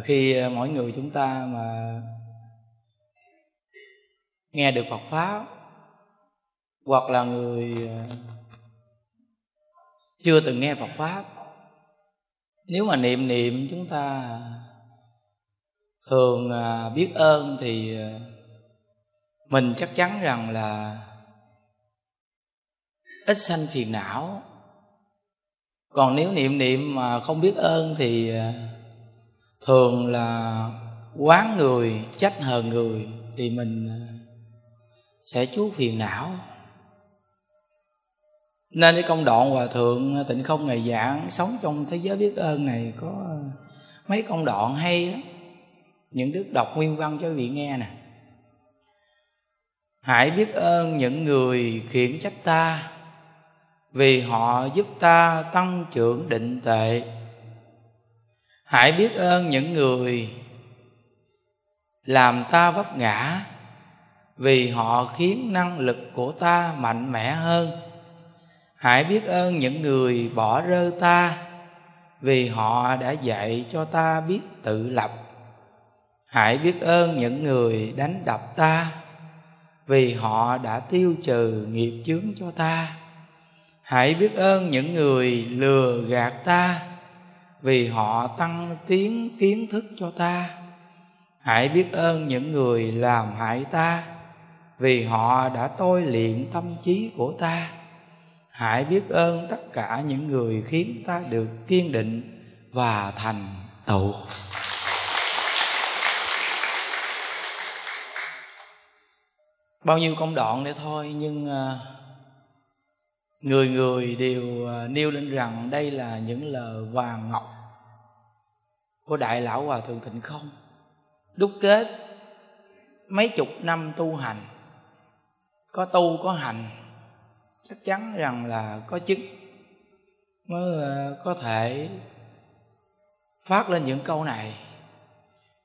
khi ờ, mỗi người chúng ta mà nghe được Phật pháp hoặc là người ờ, chưa từng nghe Phật pháp, nếu mà niệm niệm chúng ta thường ờ, biết ơn thì mình chắc chắn rằng là ít sanh phiền não. Còn nếu niệm niệm mà không biết ơn thì thường là quán người, trách hờn người thì mình ờ, sẽ chú phiền não. Nên cái công đoạn hòa thượng ờ, tịnh không ngày giảng, sống trong thế giới biết ơn này có ờ, mấy công đoạn hay lắm. Những đức đọc nguyên văn cho quý vị nghe nè. Hãy biết ơn những người khiển trách ta, vì họ giúp ta tăng trưởng định tệ hãy biết ơn những người làm ta vấp ngã, vì họ khiến năng lực của ta mạnh mẽ hơn. Hãy biết ơn những người bỏ rơi ta, vì họ đã dạy cho ta biết tự lập. Hãy biết ơn những người đánh đập ta, vì họ đã tiêu trừ nghiệp chướng cho ta. Hãy biết ơn những người lừa gạt ta vì họ tăng tiến kiến thức cho ta. Hãy biết ơn những người làm hại ta, vì họ đã tôi luyện tâm trí của ta. Hãy biết ơn tất cả những người khiến ta được kiên định và thành tựu. Bao nhiêu công đoạn để thôi, nhưng à, người người đều à, nêu lên rằng đây là những lời vàng ngọc của đại lão hòa thượng tịnh không. Đúc kết mấy chục năm tu hành, có tu, có hành, chắc chắn rằng là có chức mới à, có thể phát lên những câu này.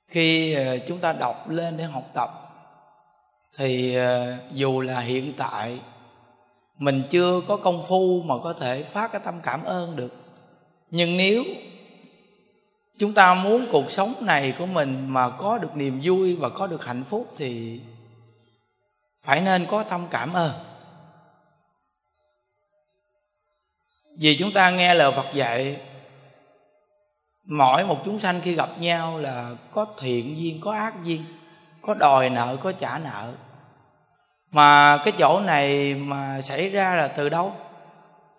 Khi à, chúng ta đọc lên để học tập, thì dù là hiện tại mình chưa có công phu mà có thể phát cái tâm cảm ơn được. Nhưng nếu chúng ta muốn cuộc sống này của mình mà có được niềm vui và có được hạnh phúc thì phải nên có tâm cảm ơn. Vì chúng ta nghe lời phật dạy, mỗi một chúng sanh khi gặp nhau là có thiện duyên, có ác duyên, có đòi nợ, có trả nợ mà cái chỗ này mà xảy ra là từ đâu?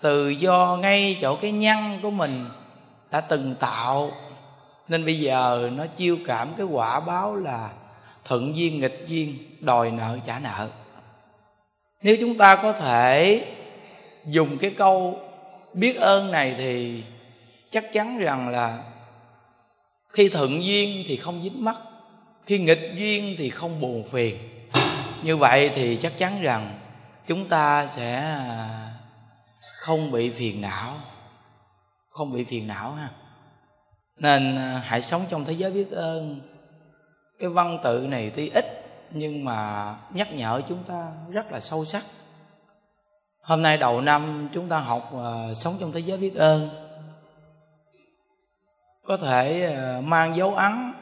Từ do ngay chỗ cái nhân của mình đã từng tạo. Nên bây giờ nó chiêu cảm cái quả báo là thuận duyên, nghịch duyên, đòi nợ, trả nợ. Nếu chúng ta có thể dùng cái câu biết ơn này thì chắc chắn rằng là khi thuận duyên thì không dính mắt, khi nghịch duyên thì không buồn phiền như vậy thì chắc chắn rằng chúng ta sẽ à, không bị phiền não. Không bị phiền não ha. Nên à, hãy sống trong thế giới biết ơn. Cái văn tự này tuy ít nhưng mà nhắc nhở chúng ta rất là sâu sắc. Hôm nay đầu năm chúng ta học uh, sống trong thế giới biết ơn. Có thể uh, mang dấu ấn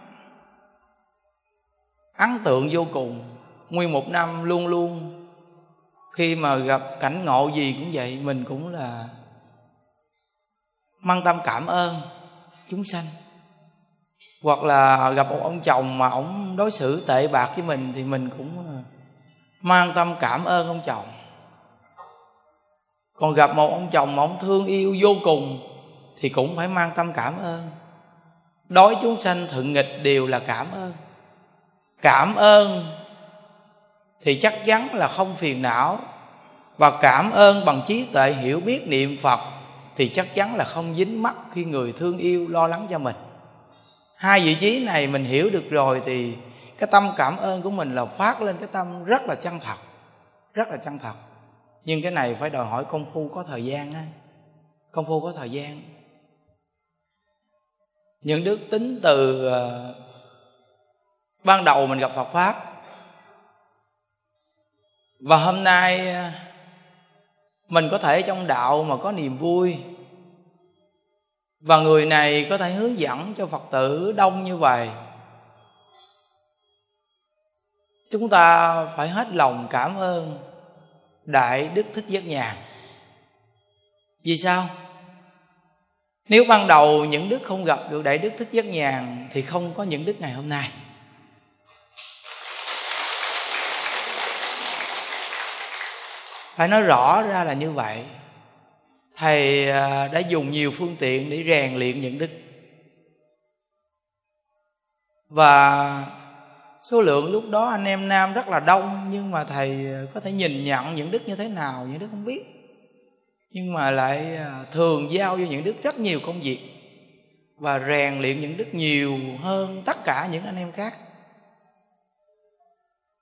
ấn tượng vô cùng nguyên một năm luôn luôn. Khi mà gặp cảnh ngộ gì cũng vậy, mình cũng là mang tâm cảm ơn chúng sanh. Hoặc là gặp một ông chồng mà ông đối xử tệ bạc với mình thì mình cũng ờ, mang tâm cảm ơn ông chồng. Còn gặp một ông chồng mà ông thương yêu vô cùng thì cũng phải mang tâm cảm ơn. Đối chúng sanh thuận nghịch đều là cảm ơn. Cảm ơn thì chắc chắn là không phiền não. Và cảm ơn bằng trí tuệ hiểu biết niệm phật thì chắc chắn là không dính mắt khi người thương yêu lo lắng cho mình. Hai vị trí này mình hiểu được rồi thì cái tâm cảm ơn của mình là phát lên cái tâm rất là chân thật, rất là chân thật. Nhưng cái này phải đòi hỏi công phu có thời gian á, công phu có thời gian. Những đức tính từ ờ, ban đầu mình gặp phật pháp và hôm nay à, mình có thể trong đạo mà có niềm vui. Và người này có thể hướng dẫn cho phật tử đông như vậy. Chúng ta phải hết lòng cảm ơn đại đức thích giác nhàn vì sao? Nếu ban đầu những đức không gặp được đại đức thích giác nhàn thì không có những đức ngày hôm nay. Phải nói rõ ra là như vậy. Thầy à, đã dùng nhiều phương tiện để rèn luyện những đức. Và số lượng lúc đó anh em nam rất là đông, nhưng mà thầy à, có thể nhìn nhận những đức như thế nào, những đức không biết. Nhưng mà lại à, thường giao cho những đức rất nhiều công việc và rèn luyện những đức nhiều hơn tất cả những anh em khác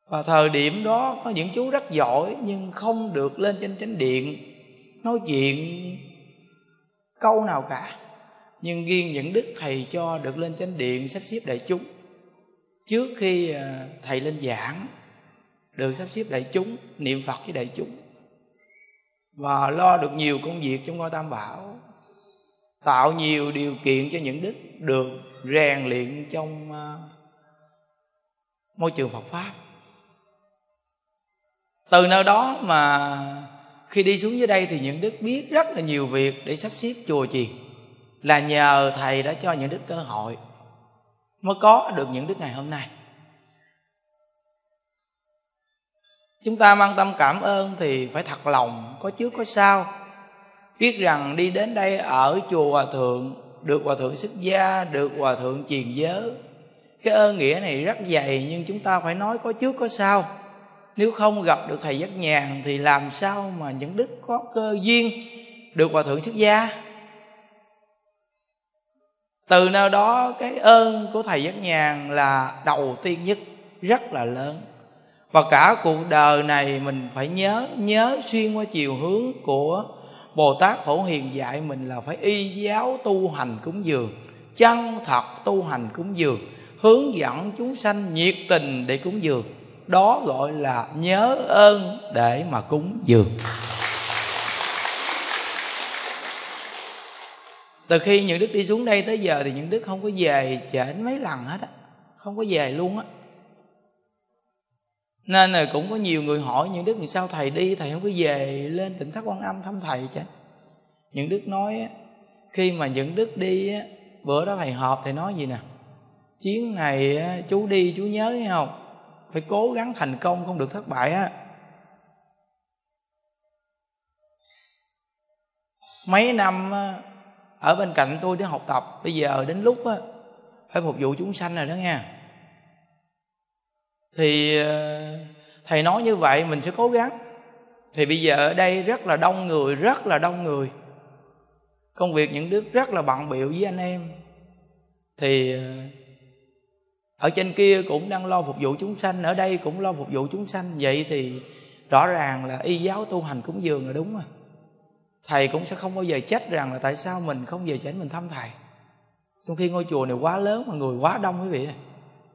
và thời điểm đó có những chú rất giỏi nhưng không được lên trên chánh điện, nói chuyện câu nào cả. Nhưng riêng những đức thầy cho được lên chánh điện sắp xếp đại chúng. Trước khi à, thầy lên giảng, được sắp xếp đại chúng, niệm phật với đại chúng. Và lo được nhiều công việc trong ngôi tam bảo. Tạo nhiều điều kiện cho những đức được rèn luyện trong à, môi trường phật pháp từ nơi đó mà khi đi xuống dưới đây thì những đức biết rất là nhiều việc để sắp xếp chùa chiền. Là nhờ thầy đã cho những đức cơ hội mới có được những đức ngày hôm nay. Chúng ta mang tâm cảm ơn thì phải thật lòng, có trước có sau. Biết rằng đi đến đây ở chùa hòa thượng, được hòa thượng xuất gia, được hòa thượng truyền giới. Cái ơn nghĩa này rất dày nhưng chúng ta phải nói có trước có sau nếu không gặp được thầy giác nhàn thì làm sao mà những đức có cơ duyên được hòa thượng xuất gia? Từ nào đó cái ơn của thầy giác nhàn là đầu tiên nhất, rất là lớn. Và cả cuộc đời này mình phải nhớ nhớ xuyên qua chiều hướng của bồ tát phổ hiền dạy mình là phải y giáo tu hành cúng dường, chân thật tu hành cúng dường, hướng dẫn chúng sanh nhiệt tình để cúng dường đó gọi là nhớ ơn để mà cúng dường. Từ khi những đức đi xuống đây tới giờ thì những đức không có về trễ mấy lần hết á, không có về luôn á. Nên là cũng có nhiều người hỏi những đức vì sao thầy đi? Thầy không có về lên tỉnh thất quan âm thăm thầy chứ những đức nói khi mà những đức đi bữa đó thầy họp thầy nói gì nè? Chuyến này chú đi chú nhớ hay không? Phải cố gắng thành công, không được thất bại á. Mấy năm ở bên cạnh tôi để học tập, bây giờ đến lúc á, phải phục vụ chúng sanh rồi đó nha. Thì ờ, thầy nói như vậy mình sẽ cố gắng. Thì bây giờ ở đây rất là đông người, rất là đông người. Công việc những đức rất là bận biểu với anh em. Thì ờ, ở trên kia cũng đang lo phục vụ chúng sanh ở đây cũng lo phục vụ chúng sanh. Vậy thì rõ ràng là y giáo tu hành cúng dường là đúng mà thầy cũng sẽ không bao giờ trách rằng là tại sao mình không về chảnh mình thăm thầy. Trong khi ngôi chùa này quá lớn mà người quá đông quý vị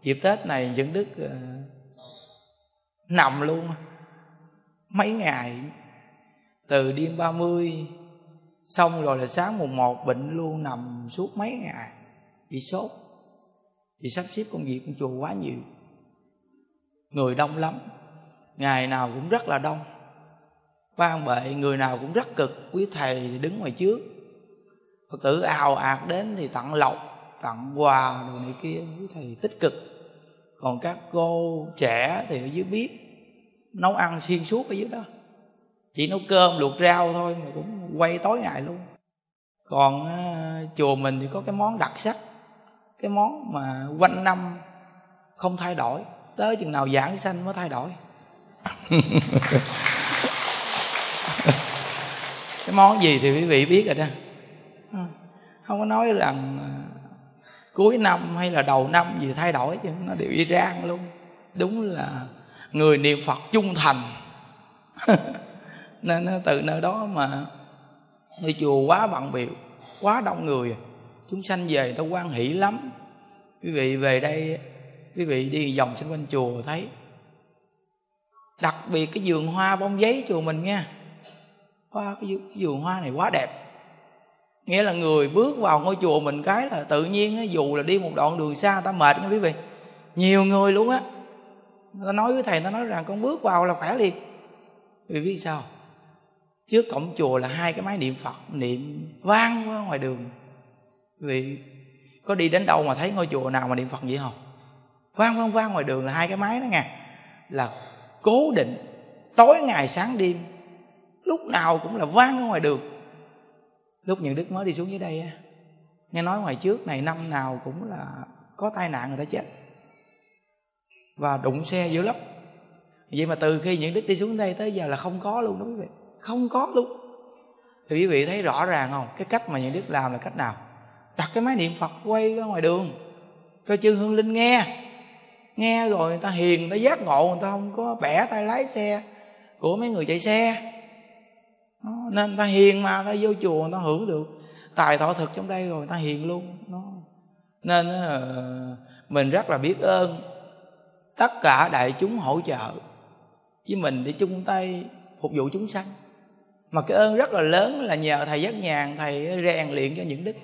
dịp tết này những đức uh, nằm luôn. Mấy ngày từ đêm 30 xong rồi là sáng mùng một bệnh luôn nằm suốt mấy ngày bị sốt vì sắp xếp công việc con chùa quá nhiều. Người đông lắm. Ngày nào cũng rất là đông. Quan bệ người nào cũng rất cực. Quý thầy thì đứng ngoài trước. Phật tử ào ạt đến thì tặng lộc tặng quà đồ này kia. Quý thầy tích cực. Còn các cô trẻ thì ở dưới biết nấu ăn xuyên suốt ở dưới đó. Chỉ nấu cơm luộc rau thôi mà cũng quay tối ngày luôn. Còn uh, chùa mình thì có cái món đặc sắc cái món mà quanh năm không thay đổi tới chừng nào giảng sanh mới thay đổi. Cái món gì thì quý vị biết rồi đó. Không có nói rằng à, cuối năm hay là đầu năm gì thay đổi chứ nó đều y rang luôn. Đúng là người niệm phật trung thành. Nên từ nơi đó mà ngôi chùa quá bận biểu quá đông người chúng sanh về người ta quan hỷ lắm. Quý vị về đây, quý vị đi vòng xung quanh chùa thấy. Đặc biệt cái vườn hoa bông giấy chùa mình nha hoa, cái vườn hoa này quá đẹp. Nghĩa là người bước vào ngôi chùa mình cái là tự nhiên dù là đi một đoạn đường xa ta mệt nha quý vị. Nhiều người luôn á. Ta nói với thầy ta nói rằng con bước vào là khỏe liền. Vì biết sao? Trước cổng chùa là hai cái máy niệm phật, niệm vang qua ngoài đường vì có đi đến đâu mà thấy ngôi chùa nào mà niệm phật vậy không? Vang vang vang ngoài đường là hai cái máy đó nghe. Là cố định tối ngày sáng đêm, lúc nào cũng là vang ở ngoài đường. Lúc những đức mới đi xuống dưới đây á, nghe nói ngoài trước này năm nào cũng là có tai nạn người ta chết và đụng xe dữ lắm. Vậy mà từ khi những đức đi xuống đây tới giờ là không có luôn đó quý vị. Không có luôn. Thì quý vị thấy rõ ràng không? Cái cách mà những đức làm là cách nào? Đặt cái máy niệm phật quay ra ngoài đường. Cho chư hương linh nghe. Nghe rồi người ta hiền người ta giác ngộ người ta không có bẻ tay lái xe của mấy người chạy xe. Nó, nên người ta hiền mà người ta vô chùa người ta hưởng được. Tài thọ thực trong đây rồi người ta hiền luôn. Nó nên uh, mình rất là biết ơn tất cả đại chúng hỗ trợ. Với mình để chung tay phục vụ chúng sanh. Mà cái ơn rất là lớn là nhờ thầy giác nhàn thầy rèn luyện cho những đức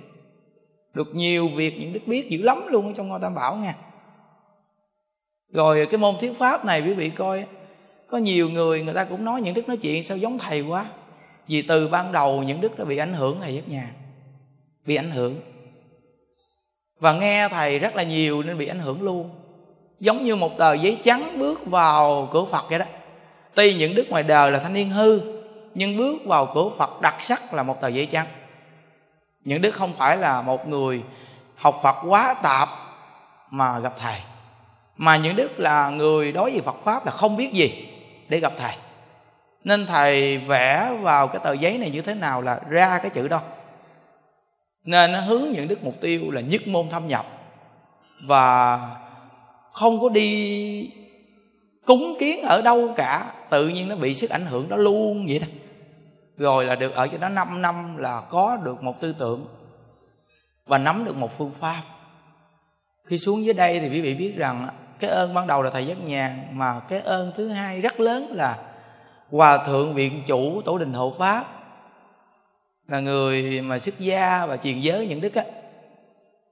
được nhiều việc những đức biết dữ lắm luôn trong ngôi tam bảo nha rồi cái môn thuyết pháp này quý vị coi, có nhiều người người ta cũng nói những đức nói chuyện sao giống thầy quá. Vì từ ban đầu những đức đã bị ảnh hưởng thầy giúp nhà, bị ảnh hưởng. Và nghe thầy rất là nhiều nên bị ảnh hưởng luôn. Giống như một tờ giấy trắng bước vào cửa phật vậy đó. Tuy những đức ngoài đời là thanh niên hư, nhưng bước vào cửa phật đặc sắc là một tờ giấy trắng những đức không phải là một người học phật quá tạp mà gặp thầy. Mà những đức là người đối với phật pháp là không biết gì để gặp thầy. Nên thầy vẽ vào cái tờ giấy này như thế nào là ra cái chữ đó. Nên nó hướng những đức mục tiêu là nhất môn thâm nhập và không có đi cúng kiến ở đâu cả, tự nhiên nó bị sức ảnh hưởng đó luôn vậy đó rồi là được, ở cho nó 5 năm là có được một tư tưởng và nắm được một phương pháp. Khi xuống dưới đây thì quý vị biết rằng cái ơn ban đầu là thầy giác nhàn, mà cái ơn thứ hai rất lớn là hòa thượng viện chủ tổ đình hộ pháp là người mà xuất gia và truyền giới những đức á.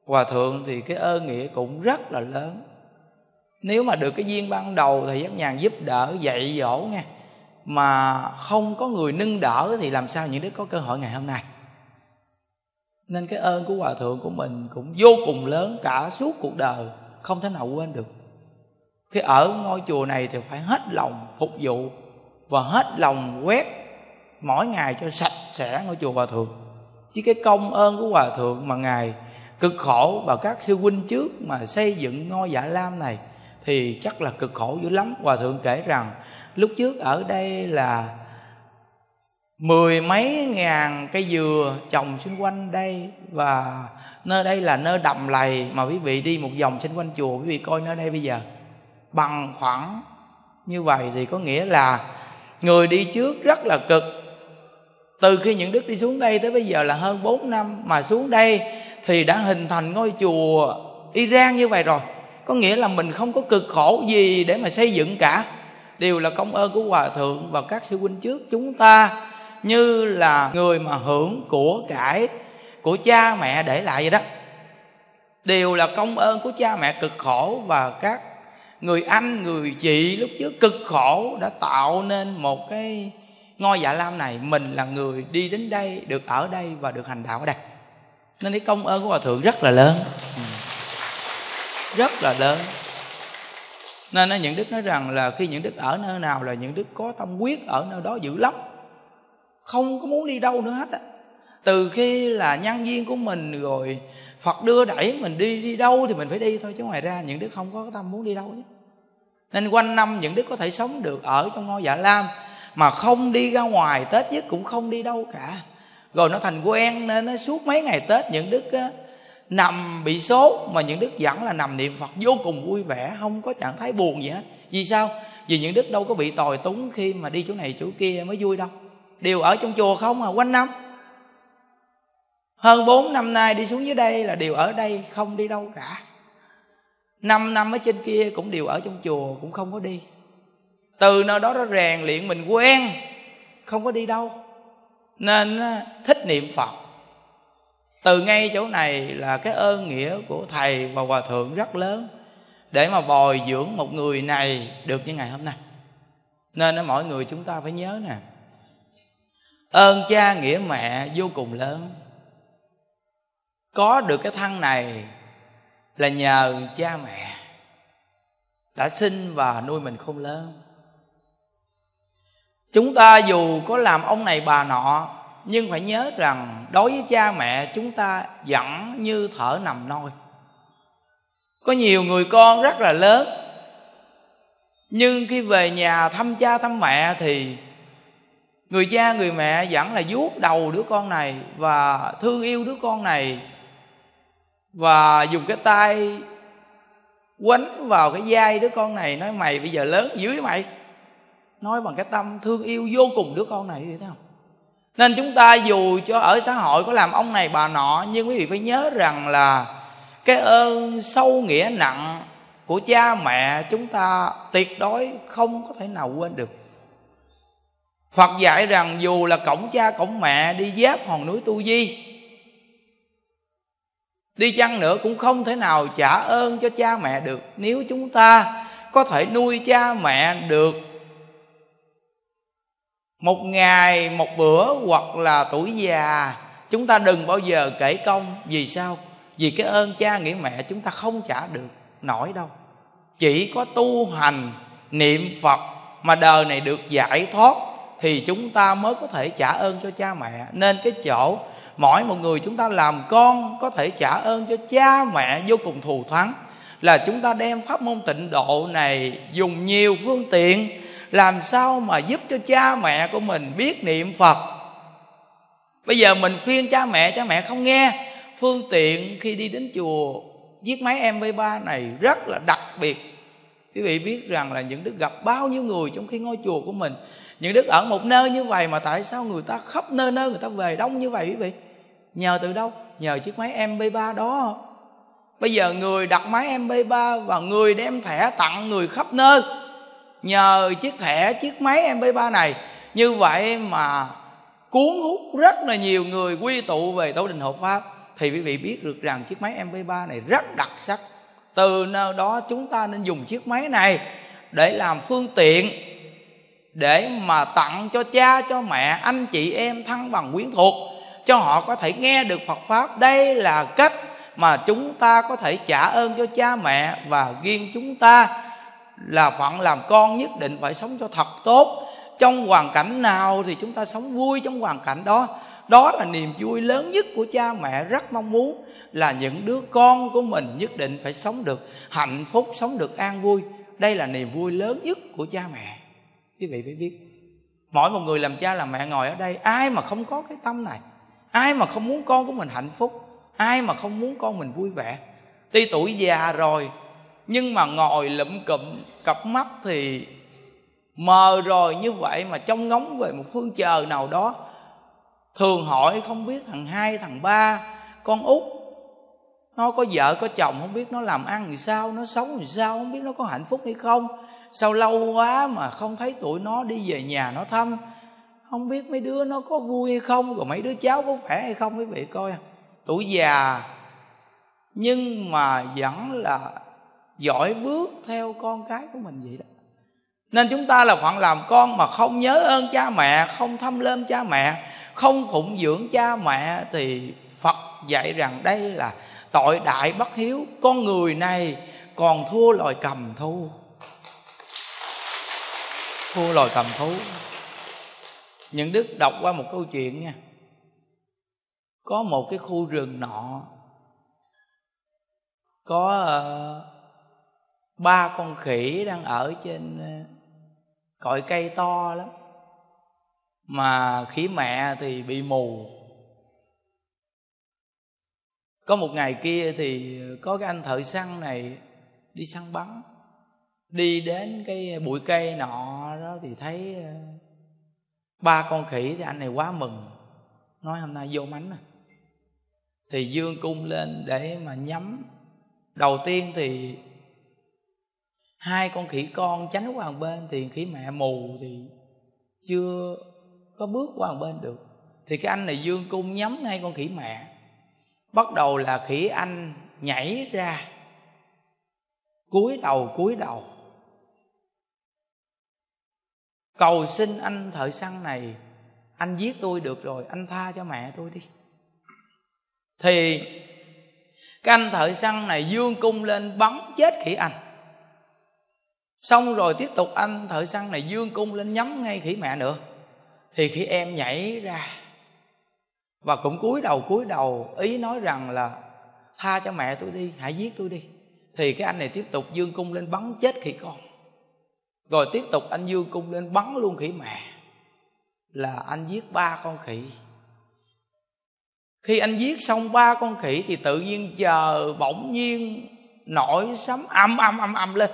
Hòa thượng thì cái ơn nghĩa cũng rất là lớn. Nếu mà được cái duyên ban đầu, thầy giác nhàn giúp đỡ dạy dỗ nghe mà không có người nâng đỡ thì làm sao những đứa có cơ hội ngày hôm nay? Nên cái ơn của hòa thượng của mình cũng vô cùng lớn cả suốt cuộc đời, không thể nào quên được. Khi ở ngôi chùa này thì phải hết lòng phục vụ và hết lòng quét mỗi ngày cho sạch sẽ ngôi chùa hòa thượng. Chứ cái công ơn của hòa thượng mà ngài cực khổ và các sư huynh trước mà xây dựng ngôi dạ lam này thì chắc là cực khổ dữ lắm. Hòa thượng kể rằng lúc trước ở đây là mười mấy ngàn cây dừa trồng xung quanh đây và nơi đây là nơi đầm lầy mà quý vị đi một vòng xung quanh chùa, quý vị coi nơi đây bây giờ. Bằng khoảng như vậy thì có nghĩa là người đi trước rất là cực. Từ khi những đức đi xuống đây tới bây giờ là hơn 4 năm mà xuống đây thì đã hình thành ngôi chùa Iran như vậy rồi. Có nghĩa là mình không có cực khổ gì để mà xây dựng cả đều là công ơn của hòa thượng và các sư huynh trước chúng ta, như là người mà hưởng của cải của cha mẹ để lại vậy đó. Đều là công ơn của cha mẹ cực khổ và các người anh, người chị lúc trước cực khổ đã tạo nên một cái ngôi dạ lam này. Mình là người đi đến đây, được ở đây và được hành đạo ở đây. Nên cái công ơn của hòa thượng rất là lớn. Ừ. Rất là lớn nên những đức nói rằng là khi những đức ở nơi nào là những đức có tâm quyết ở nơi đó dữ lắm. Không có muốn đi đâu nữa hết á. Từ khi là nhân viên của mình rồi phật đưa đẩy mình đi đi đâu thì mình phải đi thôi chứ ngoài ra những đức không có tâm muốn đi đâu chứ nên quanh năm những đức có thể sống được ở trong ngôi dạ lam mà không đi ra ngoài tết nhất cũng không đi đâu cả. Rồi nó thành quen nên nó suốt mấy ngày tết những đức á, nằm bị sốt, mà những đức vẫn là nằm niệm phật vô cùng vui vẻ, không có trạng thái buồn gì hết. Vì sao? Vì những đức đâu có bị tồi túng khi mà đi chỗ này chỗ kia mới vui đâu. Đều ở trong chùa không à quanh năm. Hơn bốn năm nay đi xuống dưới đây là đều ở đây, không đi đâu cả. Năm năm ở trên kia cũng đều ở trong chùa, cũng không có đi. Từ nơi đó nó rèn luyện mình quen, không có đi đâu. Nên thích niệm phật từ ngay chỗ này là cái ơn nghĩa của thầy và hòa thượng rất lớn để mà bồi dưỡng một người này được như ngày hôm nay. Nên mọi người chúng ta phải nhớ nè. Ơn cha nghĩa mẹ vô cùng lớn. Có được cái thân này là nhờ cha mẹ đã sinh và nuôi mình khôn lớn. Chúng ta dù có làm ông này bà nọ nhưng phải nhớ rằng đối với cha mẹ chúng ta vẫn như thở nằm nôi. Có nhiều người con rất là lớn, nhưng khi về nhà thăm cha thăm mẹ thì người cha người mẹ vẫn là vuốt đầu đứa con này và thương yêu đứa con này và dùng cái tay quấn vào cái vai đứa con này, nói, mày bây giờ lớn dưới mày nói bằng cái tâm thương yêu vô cùng đứa con này vậy thấy không? Nên chúng ta dù cho ở xã hội có làm ông này bà nọ, nhưng quý vị phải nhớ rằng là cái ơn sâu nghĩa nặng của cha mẹ chúng ta tuyệt đối không có thể nào quên được. Phật dạy rằng dù là cổng cha cổng mẹ đi giáp hòn núi Tu Di, Đi chăng nữa cũng không thể nào trả ơn cho cha mẹ được. Nếu chúng ta có thể nuôi cha mẹ được một ngày, một bữa hoặc là tuổi già Chúng ta đừng bao giờ kể công. Vì sao? Vì cái ơn cha nghĩa mẹ chúng ta không trả được nổi đâu. Chỉ có tu hành niệm Phật Mà đời này được giải thoát Thì chúng ta mới có thể trả ơn cho cha mẹ. Nên cái chỗ mỗi một người chúng ta làm con có thể trả ơn cho cha mẹ vô cùng thù thắng là chúng ta đem pháp môn tịnh độ này dùng nhiều phương tiện làm sao mà giúp cho cha mẹ của mình biết niệm phật? Bây giờ mình khuyên cha mẹ cha mẹ không nghe. Phương tiện khi đi đến chùa, chiếc máy mp 3 này rất là đặc biệt. Quý vị biết rằng là những đức gặp bao nhiêu người trong khi ngôi chùa của mình? Những đức ở một nơi như vậy mà tại sao người ta khắp nơi nơi người ta về đông như vậy quý vị? Nhờ từ đâu? Nhờ chiếc máy mp3 đó. Bây giờ người đặt máy mp3 và người đem thẻ tặng người khắp nơi nhờ chiếc thẻ, chiếc máy mp3 này. Như vậy mà cuốn hút rất là nhiều người quy tụ về tổ đình hộ pháp. Thì quý vị biết được rằng chiếc máy mp3 này rất đặc sắc. Từ nơi đó chúng ta nên dùng chiếc máy này để làm phương tiện, để mà tặng cho cha, cho mẹ, anh chị em thân bằng quyến thuộc, cho họ có thể nghe được phật pháp. Đây là cách mà chúng ta có thể trả ơn cho cha mẹ và riêng chúng ta là phận làm con nhất định phải sống cho thật tốt. Trong hoàn cảnh nào thì chúng ta sống vui trong hoàn cảnh đó. Đó là niềm vui lớn nhất của cha mẹ rất mong muốn, là những đứa con của mình nhất định phải sống được hạnh phúc, sống được an vui. Đây là niềm vui lớn nhất của cha mẹ. Quý vị phải biết, mỗi một người làm cha làm mẹ ngồi ở đây, ai mà không có cái tâm này? Ai mà không muốn con của mình hạnh phúc? Ai mà không muốn con mình vui vẻ? Tuy tuổi già rồi nhưng mà ngồi lụm cụm, cặp mắt thì mờ rồi như vậy mà trông ngóng về một phương chờ nào đó. Thường hỏi không biết thằng hai, thằng ba, con út, nó có vợ, có chồng, không biết nó làm ăn thì sao, nó sống thì sao, không biết nó có hạnh phúc hay không. Sao lâu quá mà không thấy tụi nó đi về nhà nó thăm, không biết mấy đứa nó có vui hay không, rồi mấy đứa cháu có khỏe hay không quý vị coi. Tuổi già, nhưng mà vẫn là dõi bước theo con cái của mình vậy đó. Nên chúng ta là phận làm con mà không nhớ ơn cha mẹ, không thăm lên cha mẹ, không phụng dưỡng cha mẹ thì phật dạy rằng đây là tội đại bất hiếu. Con người này còn thua loài cầm thú. Thua loài cầm thú. Những đức đọc qua một câu chuyện nha. Có một cái khu rừng nọ, có ờ, ba con khỉ đang ở trên ờ, cội cây to lắm. Mà khỉ mẹ thì bị mù. Có một ngày kia thì có cái anh thợ săn này đi săn bắn. Đi đến cái bụi cây nọ đó thì thấy ờ, ba con khỉ thì anh này quá mừng. Nói hôm nay vô mánh à. Thì dương cung lên để mà nhắm. Đầu tiên thì hai con khỉ con tránh qua một bên thì khỉ mẹ mù thì chưa có bước qua một bên được. Thì cái anh này dương cung nhắm ngay con khỉ mẹ. Bắt đầu là khỉ anh nhảy ra, cúi đầu cúi đầu. Cầu xin anh thợ săn này, anh giết tôi được rồi, anh tha cho mẹ tôi đi. Thì cái anh thợ săn này dương cung lên bắn chết khỉ anh xong rồi tiếp tục anh thợ săn này dương cung lên nhắm ngay khỉ mẹ nữa. Thì khi em nhảy ra, và cũng cúi đầu cúi đầu, ý nói rằng là, tha cho mẹ tôi đi, hãy giết tôi đi. Thì cái anh này tiếp tục dương cung lên bắn chết khỉ con. Rồi tiếp tục anh dương cung lên bắn luôn khỉ mẹ. Là anh giết ba con khỉ. Khi anh giết xong ba con khỉ thì tự nhiên chờ bỗng nhiên nổi sấm âm âm âm âm lên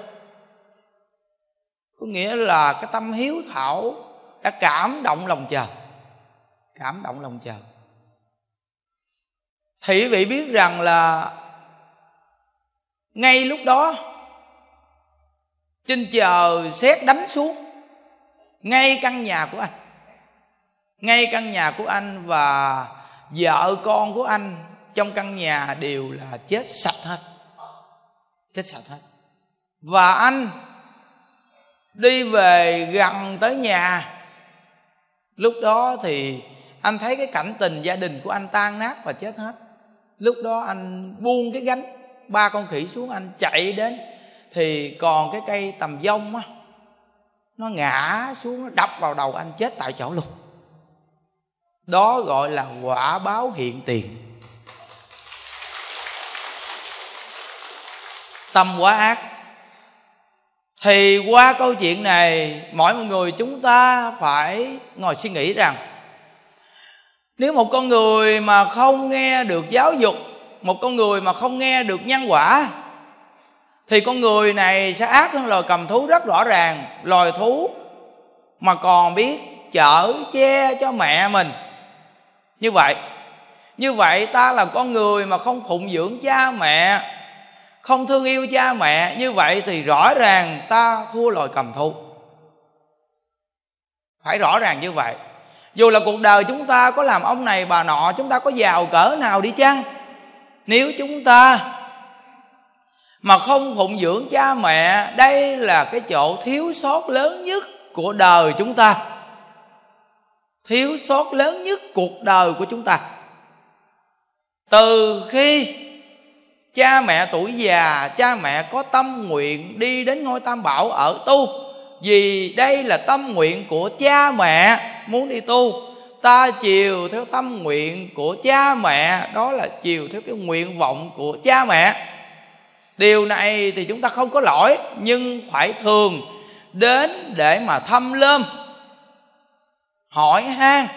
có nghĩa là cái tâm hiếu thảo đã cảm động lòng trời cảm động lòng trời thì quý vị biết rằng là ngay lúc đó, trên chờ xét đánh xuống ngay căn nhà của anh. Ngay căn nhà của anh và vợ con của anh trong căn nhà đều là chết sạch hết. Chết sạch hết. Và anh đi về gần tới nhà. Lúc đó thì anh thấy cái cảnh tình gia đình của anh tan nát và chết hết. Lúc đó anh buông cái gánh, ba con khỉ xuống, anh chạy đến. Thì còn cái cây tầm dông á, nó ngã xuống, nó đập vào đầu anh chết tại chỗ luôn. Đó gọi là quả báo hiện tiền. Tâm quá ác thì qua câu chuyện này, mỗi một người chúng ta phải ngồi suy nghĩ rằng, nếu một con người mà không nghe được giáo dục, một con người mà không nghe được nhân quả, thì con người này sẽ ác hơn loài cầm thú rất rõ ràng, loài thú mà còn biết chở, che cho mẹ mình. Như vậy như vậy ta là con người mà không phụng dưỡng cha mẹ không thương yêu cha mẹ, như vậy thì rõ ràng ta thua loài cầm thú phải rõ ràng như vậy. Dù là cuộc đời chúng ta có làm ông này, bà nọ, chúng ta có giàu cỡ nào đi chăng? Nếu chúng ta mà không phụng dưỡng cha mẹ, đây là cái chỗ thiếu sót lớn nhất của đời chúng ta. Thiếu sót lớn nhất cuộc đời của chúng ta. Từ khi cha mẹ tuổi già, cha mẹ có tâm nguyện đi đến ngôi tam bảo ở tu. Vì đây là tâm nguyện của cha mẹ muốn đi tu. Ta chiều theo tâm nguyện của cha mẹ, đó là chiều theo cái nguyện vọng của cha mẹ. Điều này thì chúng ta không có lỗi, nhưng phải thường đến để mà thăm lơm, hỏi han.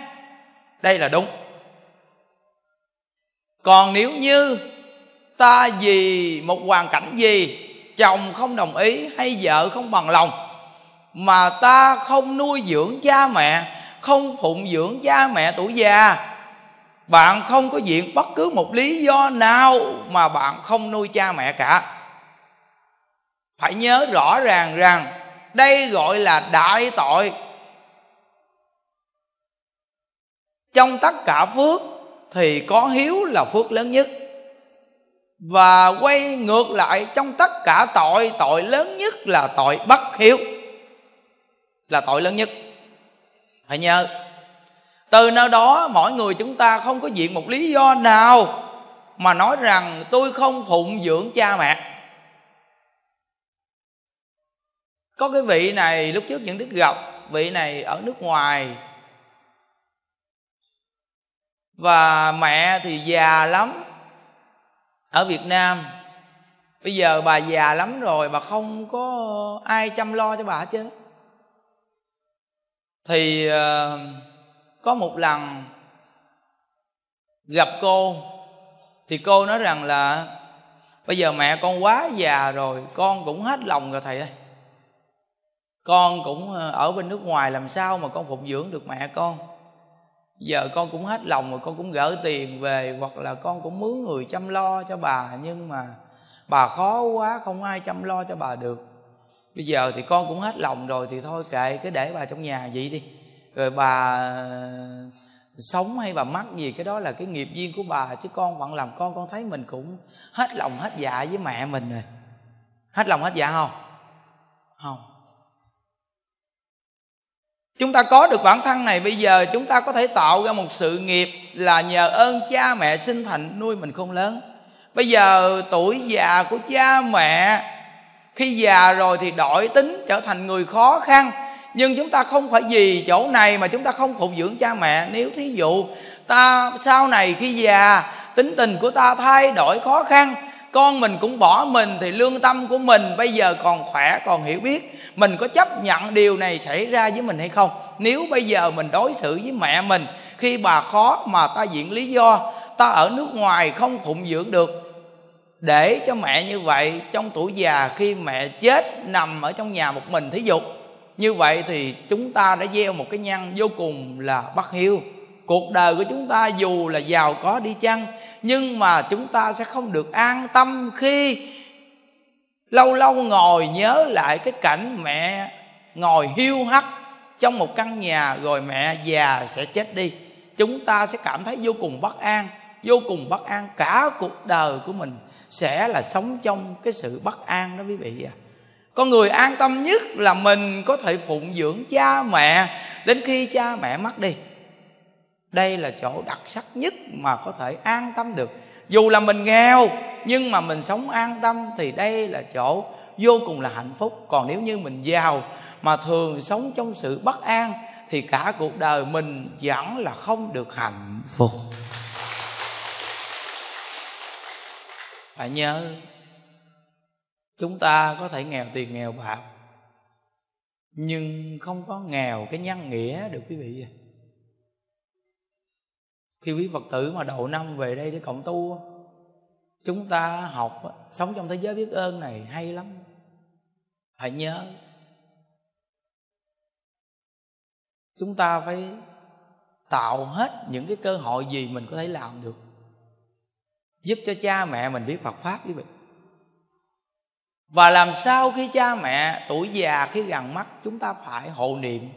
Đây là đúng. Còn nếu như ta vì một hoàn cảnh gì, chồng không đồng ý hay vợ không bằng lòng, mà ta không nuôi dưỡng cha mẹ, không phụng dưỡng cha mẹ tuổi già. Bạn không có diện bất cứ một lý do nào mà bạn không nuôi cha mẹ cả. Phải nhớ rõ ràng rằng đây gọi là đại tội. Trong tất cả phước thì có hiếu là phước lớn nhất và quay ngược lại trong tất cả tội tội lớn nhất là tội bất hiếu. Là tội lớn nhất. Hãy nhớ, từ nào đó mỗi người chúng ta không có diện một lý do nào mà nói rằng tôi không phụng dưỡng cha mẹ. Có cái vị này lúc trước những đức gặp, vị này ở nước ngoài. Và mẹ thì già lắm ở việt nam, bây giờ bà già lắm rồi bà không có ai chăm lo cho bà hết thì ờ, có một lần gặp cô, thì cô nói rằng là, bây giờ mẹ con quá già rồi, con cũng hết lòng rồi thầy ơi. Con cũng ờ, ở bên nước ngoài làm sao mà con phục dưỡng được mẹ con? Giờ con cũng hết lòng rồi, con cũng gỡ tiền về, hoặc là con cũng mướn người chăm lo cho bà, nhưng mà bà khó quá, không ai chăm lo cho bà được. Bây giờ thì con cũng hết lòng rồi, thì thôi kệ, cứ để bà trong nhà vậy đi. Rồi bà ờ, sống hay bà mắc gì, cái đó là cái nghiệp duyên của bà, chứ con vẫn làm con con thấy mình cũng hết lòng hết dạ với mẹ mình rồi. Hết lòng hết dạ không? Không chúng ta có được bản thân này, bây giờ chúng ta có thể tạo ra một sự nghiệp là nhờ ơn cha mẹ sinh thành nuôi mình khôn lớn. Bây giờ tuổi già của cha mẹ, khi già rồi thì đổi tính, trở thành người khó khăn. Nhưng chúng ta không phải vì chỗ này mà chúng ta không phụng dưỡng cha mẹ. Nếu thí dụ ta, sau này khi già, tính tình của ta thay đổi khó khăn, con mình cũng bỏ mình thì lương tâm của mình bây giờ còn khỏe, còn hiểu biết mình có chấp nhận điều này xảy ra với mình hay không? Nếu bây giờ mình đối xử với mẹ mình, khi bà khó mà ta diện lý do, ta ở nước ngoài không phụng dưỡng được. Để cho mẹ như vậy trong tuổi già, khi mẹ chết nằm ở trong nhà một mình thí dụ, như vậy thì chúng ta đã gieo một cái nhân vô cùng là bất hiếu. Cuộc đời của chúng ta dù là giàu có đi chăng, nhưng mà chúng ta sẽ không được an tâm khi lâu lâu ngồi nhớ lại cái cảnh mẹ ngồi hiu hắt trong một căn nhà rồi mẹ già sẽ chết đi. Chúng ta sẽ cảm thấy vô cùng bất an, vô cùng bất an. Cả cuộc đời của mình sẽ là sống trong cái sự bất an đó quý vị à con người an tâm nhất là mình có thể phụng dưỡng cha mẹ đến khi cha mẹ mất đi. Đây là chỗ đặc sắc nhất mà có thể an tâm được dù là mình nghèo, nhưng mà mình sống an tâm thì đây là chỗ vô cùng là hạnh phúc. Còn nếu như mình giàu mà thường sống trong sự bất an, thì cả cuộc đời mình vẫn là không được hạnh phúc. Phải nhớ, chúng ta có thể nghèo tiền nghèo bạc, nhưng không có nghèo cái nhân nghĩa được quý vị khi quý phật tử mà đầu năm về đây để cộng tu chúng ta học sống trong thế giới biết ơn này hay lắm. Phải nhớ, chúng ta phải tạo hết những cái cơ hội gì mình có thể làm được, giúp cho cha mẹ mình biết Phật pháp quý vị. Và làm sao khi cha mẹ tuổi già, khi gần mắt, chúng ta phải hộ niệm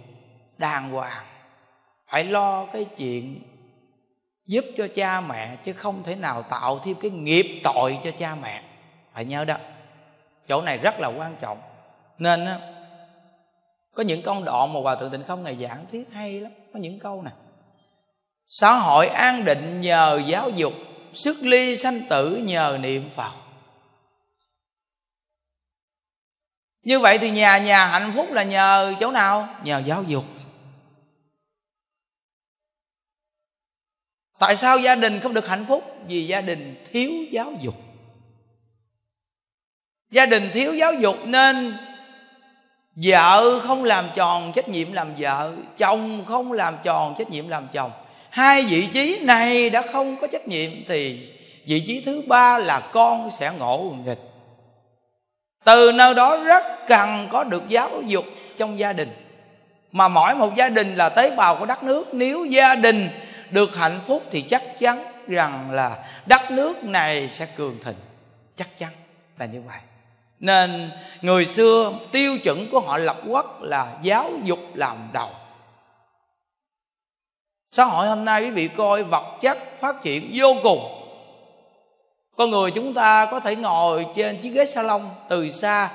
đàng hoàng, phải lo cái chuyện giúp cho cha mẹ, chứ không thể nào tạo thêm cái nghiệp tội cho cha mẹ. Phải nhớ đó. Chỗ này rất là quan trọng. Nên có những công đoạn mà hòa thượng tịnh không ngày giảng thuyết hay lắm. Có những câu này xã hội an định nhờ giáo dục, sức ly sanh tử nhờ niệm phật. Như vậy thì nhà nhà hạnh phúc là nhờ chỗ nào? Nhờ giáo dục. Tại sao gia đình không được hạnh phúc? Vì gia đình thiếu giáo dục. Gia đình thiếu giáo dục nên vợ không làm tròn trách nhiệm làm vợ, chồng không làm tròn trách nhiệm làm chồng. Hai vị trí này đã không có trách nhiệm thì vị trí thứ ba là con sẽ ngộ nghịch. Từ nơi đó rất cần có được giáo dục trong gia đình. Mà mỗi một gia đình là tế bào của đất nước. Nếu gia đình được hạnh phúc thì chắc chắn rằng là đất nước này sẽ cường thịnh. Chắc chắn là như vậy. Nên người xưa tiêu chuẩn của họ lập quốc là giáo dục làm đầu. Xã hội hôm nay quý vị coi, vật chất phát triển vô cùng. Con người chúng ta có thể ngồi trên chiếc ghế salon từ xa,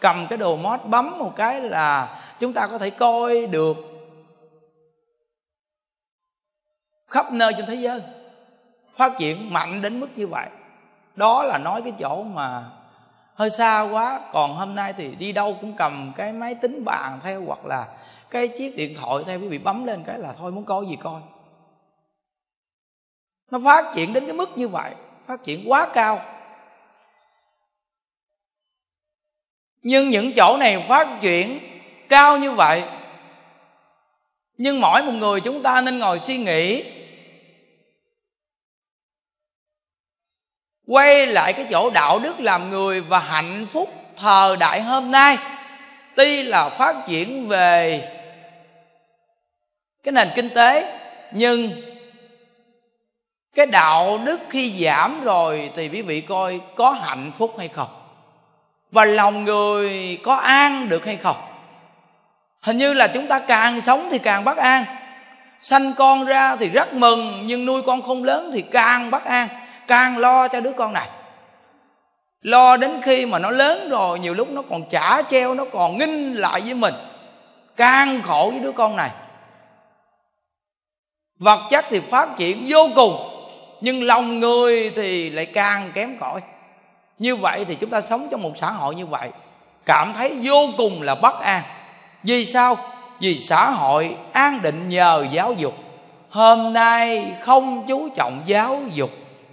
cầm cái đồ mót bấm một cái là chúng ta có thể coi được khắp nơi trên thế giới. Phát triển mạnh đến mức như vậy. Đó là nói cái chỗ mà hơi xa quá. Còn hôm nay thì đi đâu cũng cầm cái máy tính bàn theo hoặc là cái chiếc điện thoại theo, quý vị bấm lên cái là thôi, muốn coi gì coi. Nó phát triển đến cái mức như vậy, phát triển quá cao. Nhưng những chỗ này phát triển cao như vậy, nhưng mỗi một người chúng ta nên ngồi suy nghĩ quay lại cái chỗ đạo đức làm người và hạnh phúc thời đại hôm nay. Tuy là phát triển về cái nền kinh tế, nhưng cái đạo đức khi giảm rồi thì quý vị coi có hạnh phúc hay không? Và lòng người có an được hay không? Hình như là chúng ta càng sống thì càng bất an. Sanh con ra thì rất mừng, nhưng nuôi con không lớn thì càng bất an càng lo cho đứa con này. Lo đến khi mà nó lớn rồi, nhiều lúc nó còn chả treo, nó còn nghinh lại với mình. Càng khổ với đứa con này. Vật chất thì phát triển vô cùng, nhưng lòng người thì lại càng kém cỏi. Như vậy thì chúng ta sống trong một xã hội như vậy, cảm thấy vô cùng là bất an. Vì sao? Vì xã hội an định nhờ giáo dục. Hôm nay không chú trọng giáo dục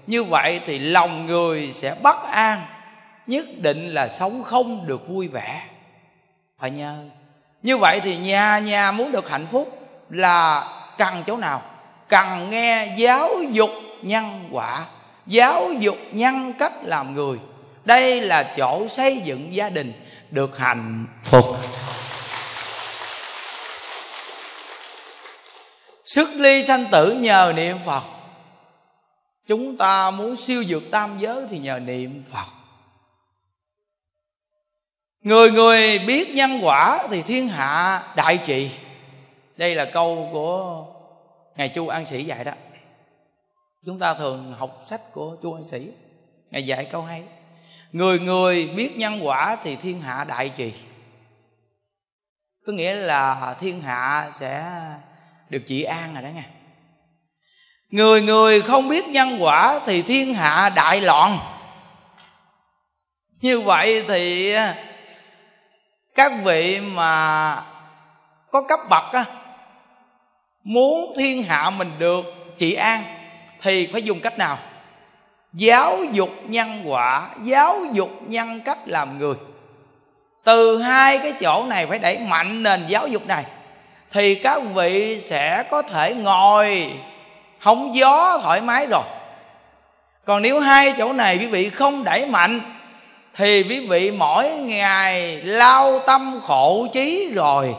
như vậy thì lòng người sẽ bất an, nhất định là sống không được vui vẻ. Phải nhớ. Như vậy thì nhà nhà muốn được hạnh phúc là cần chỗ nào? Cần nghe giáo dục nhân quả. Giáo dục nhân cách làm người. Đây là chỗ xây dựng gia đình được hạnh phúc. Sức ly sanh tử nhờ niệm phật chúng ta muốn siêu vượt tam giới thì nhờ niệm phật. Người người biết nhân quả thì thiên hạ đại trị đây là câu của ngài chu an sĩ dạy đó. Chúng ta thường học sách của chu an sĩ. Ngài dạy câu hay. Người người biết nhân quả thì thiên hạ đại trì. Có nghĩa là thiên hạ sẽ được trị an rồi đó nghe người người không biết nhân quả thì thiên hạ đại loạn. Như vậy thì các vị mà có cấp bậc á, muốn thiên hạ mình được trị an thì phải dùng cách nào? Giáo dục nhân quả, giáo dục nhân cách làm người. Từ hai cái chỗ này phải đẩy mạnh nền giáo dục này, thì các vị sẽ có thể ngồi hóng gió thoải mái rồi. Còn nếu hai chỗ này quý vị không đẩy mạnh, thì quý vị mỗi ngày lao tâm khổ trí rồi.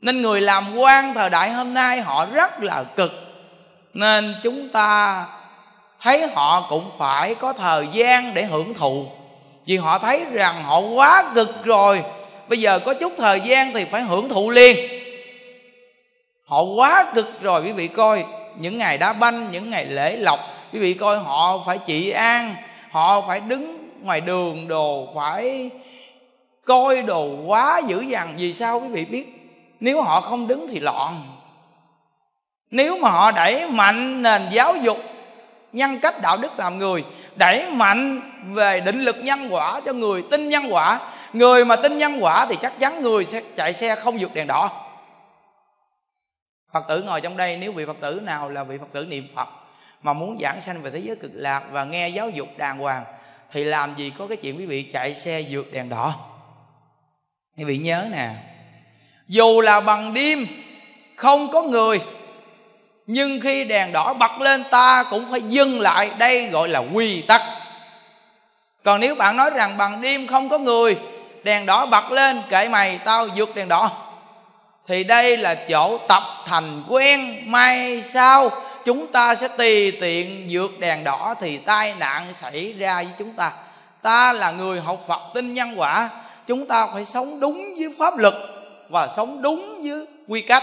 Nên người làm quan thời đại hôm nay họ rất là cực. Nên chúng ta thấy họ cũng phải có thời gian để hưởng thụ. Vì họ thấy rằng họ quá cực rồi, bây giờ có chút thời gian thì phải hưởng thụ liền. Họ quá cực rồi, quý vị coi những ngày đá banh, những ngày lễ lộc, quý vị coi họ phải trị an, họ phải đứng ngoài đường đồ, phải coi đồ quá dữ dằn. Vì sao quý vị biết? Nếu họ không đứng thì loạn. Nếu mà họ đẩy mạnh nền giáo dục, nhân cách đạo đức làm người, đẩy mạnh về định lực nhân quả cho người, tin nhân quả, người mà tin nhân quả thì chắc chắn người sẽ chạy xe không vượt đèn đỏ phật tử ngồi trong đây, nếu vị phật tử nào là vị phật tử niệm phật mà muốn giảng sanh về thế giới cực lạc và nghe giáo dục đàng hoàng, thì làm gì có cái chuyện quý vị chạy xe vượt đèn đỏ? Quý vị nhớ nè, dù là bằng đêm không có người, nhưng khi đèn đỏ bật lên ta cũng phải dừng lại, đây gọi là quy tắc. Còn nếu bạn nói rằng bằng đêm không có người, đèn đỏ bật lên kệ mày tao vượt đèn đỏ thì đây là chỗ tập thành quen. Mai sau, chúng ta sẽ tùy tiện vượt đèn đỏ thì tai nạn xảy ra với chúng ta. Ta là người học phật tin nhân quả. Chúng ta phải sống đúng với pháp luật và sống đúng với quy cách.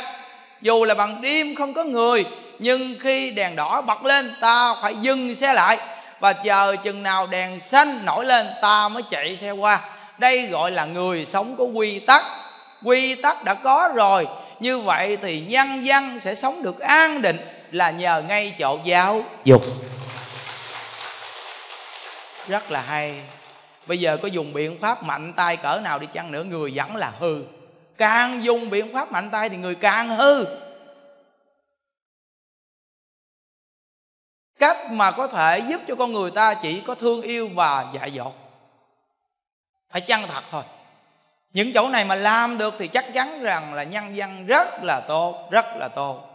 Dù là bằng đêm không có người, nhưng khi đèn đỏ bật lên, ta phải dừng xe lại. Và chờ chừng nào đèn xanh nổi lên, ta mới chạy xe qua. Đây gọi là người sống có quy tắc quy tắc đã có rồi. Như vậy thì nhân dân sẽ sống được an định là nhờ ngay chỗ giáo dục. Rất là hay. Bây giờ có dùng biện pháp mạnh tay cỡ nào đi chăng nữa, người vẫn là hư. Càng dùng biện pháp mạnh tay thì người càng hư. Cách mà có thể giúp cho con người ta chỉ có thương yêu và dạy dỗ phải chân thật thôi những chỗ này mà làm được thì chắc chắn rằng là nhân dân rất là tốt, rất là tốt.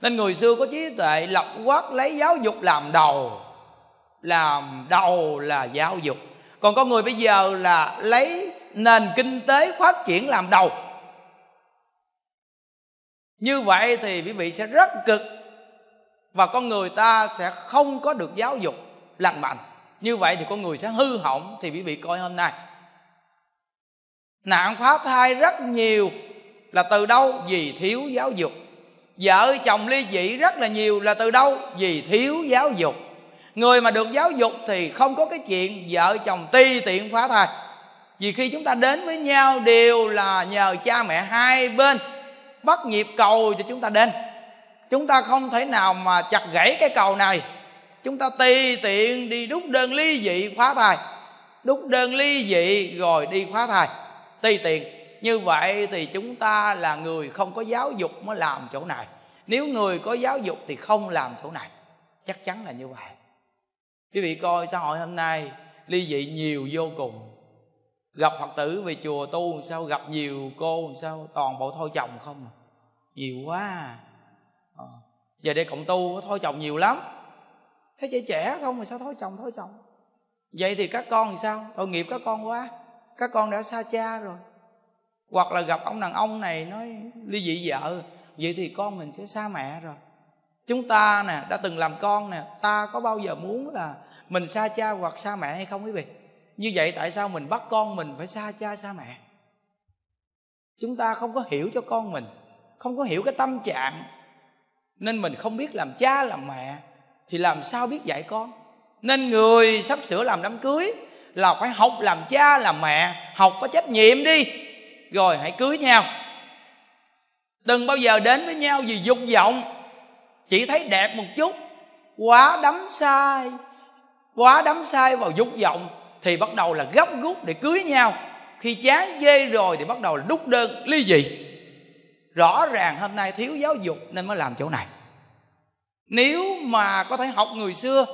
Nên người xưa có trí tuệ lập quốc lấy giáo dục làm đầu làm đầu là giáo dục. Còn con người bây giờ là lấy nền kinh tế phát triển làm đầu. Như vậy thì quý vị sẽ rất cực và con người ta sẽ không có được giáo dục lành mạnh. Như vậy thì con người sẽ hư hỏng thì quý vị coi hôm nay nạn phá thai rất nhiều là từ đâu? Vì thiếu giáo dục. Vợ chồng ly dị rất là nhiều là từ đâu? Vì thiếu giáo dục. Người mà được giáo dục thì không có cái chuyện vợ chồng ti tiện phá thai. Vì khi chúng ta đến với nhau đều là nhờ cha mẹ hai bên bắt nhịp cầu cho chúng ta đến. Chúng ta không thể nào mà chặt gãy cái cầu này. Chúng ta ti tiện đi đút đơn ly dị phá thai. Đút đơn ly dị rồi đi phá thai ti tiền. Như vậy thì chúng ta là người không có giáo dục mới làm chỗ này. Nếu người có giáo dục thì không làm chỗ này. Chắc chắn là như vậy. Quý vị coi xã hội hôm nay, ly dị nhiều vô cùng. Gặp phật tử về chùa tu sao, gặp nhiều cô sao, toàn bộ thôi chồng không à. nhiều quá à. Ờ. giờ đây cộng tu thôi chồng nhiều lắm. Thấy trẻ trẻ không mà sao thôi chồng thôi chồng. Vậy thì các con thì sao? Tội nghiệp các con quá các con đã xa cha rồi. Hoặc là gặp ông đàn ông này nói, ly dị vợ, vậy thì con mình sẽ xa mẹ rồi. Chúng ta nè, đã từng làm con nè, ta có bao giờ muốn là mình xa cha hoặc xa mẹ hay không quý vị? Như vậy tại sao mình bắt con mình phải xa cha, xa mẹ? Chúng ta không có hiểu cho con mình, không có hiểu cái tâm trạng. Nên mình không biết làm cha, làm mẹ, thì làm sao biết dạy con? Nên người sắp sửa làm đám cưới là phải học làm cha, làm mẹ, học có trách nhiệm đi. Rồi hãy cưới nhau. Đừng bao giờ đến với nhau vì dục vọng. Chỉ thấy đẹp một chút, quá đắm sai quá đắm sai vào dục vọng, thì bắt đầu là gấp rút để cưới nhau. Khi chán chê rồi thì bắt đầu là đúc đơn, ly dị. Rõ ràng hôm nay thiếu giáo dục nên mới làm chỗ này. Nếu mà có thể học người xưa,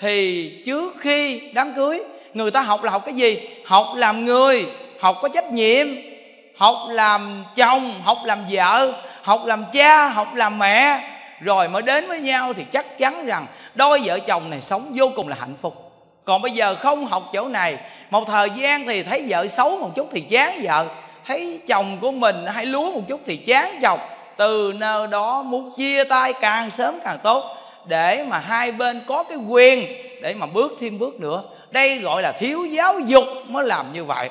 thì trước khi đám cưới người ta học là học cái gì? Học làm người, học có trách nhiệm, học làm chồng, học làm vợ, học làm cha, học làm mẹ. Rồi mới đến với nhau thì chắc chắn rằng đôi vợ chồng này sống vô cùng là hạnh phúc. Còn bây giờ không học chỗ này, một thời gian thì thấy vợ xấu một chút thì chán vợ, thấy chồng của mình hay lúa một chút thì chán chồng. Từ nơi đó muốn chia tay càng sớm càng tốt, để mà hai bên có cái quyền để mà bước thêm bước nữa đây gọi là thiếu giáo dục mới làm như vậy.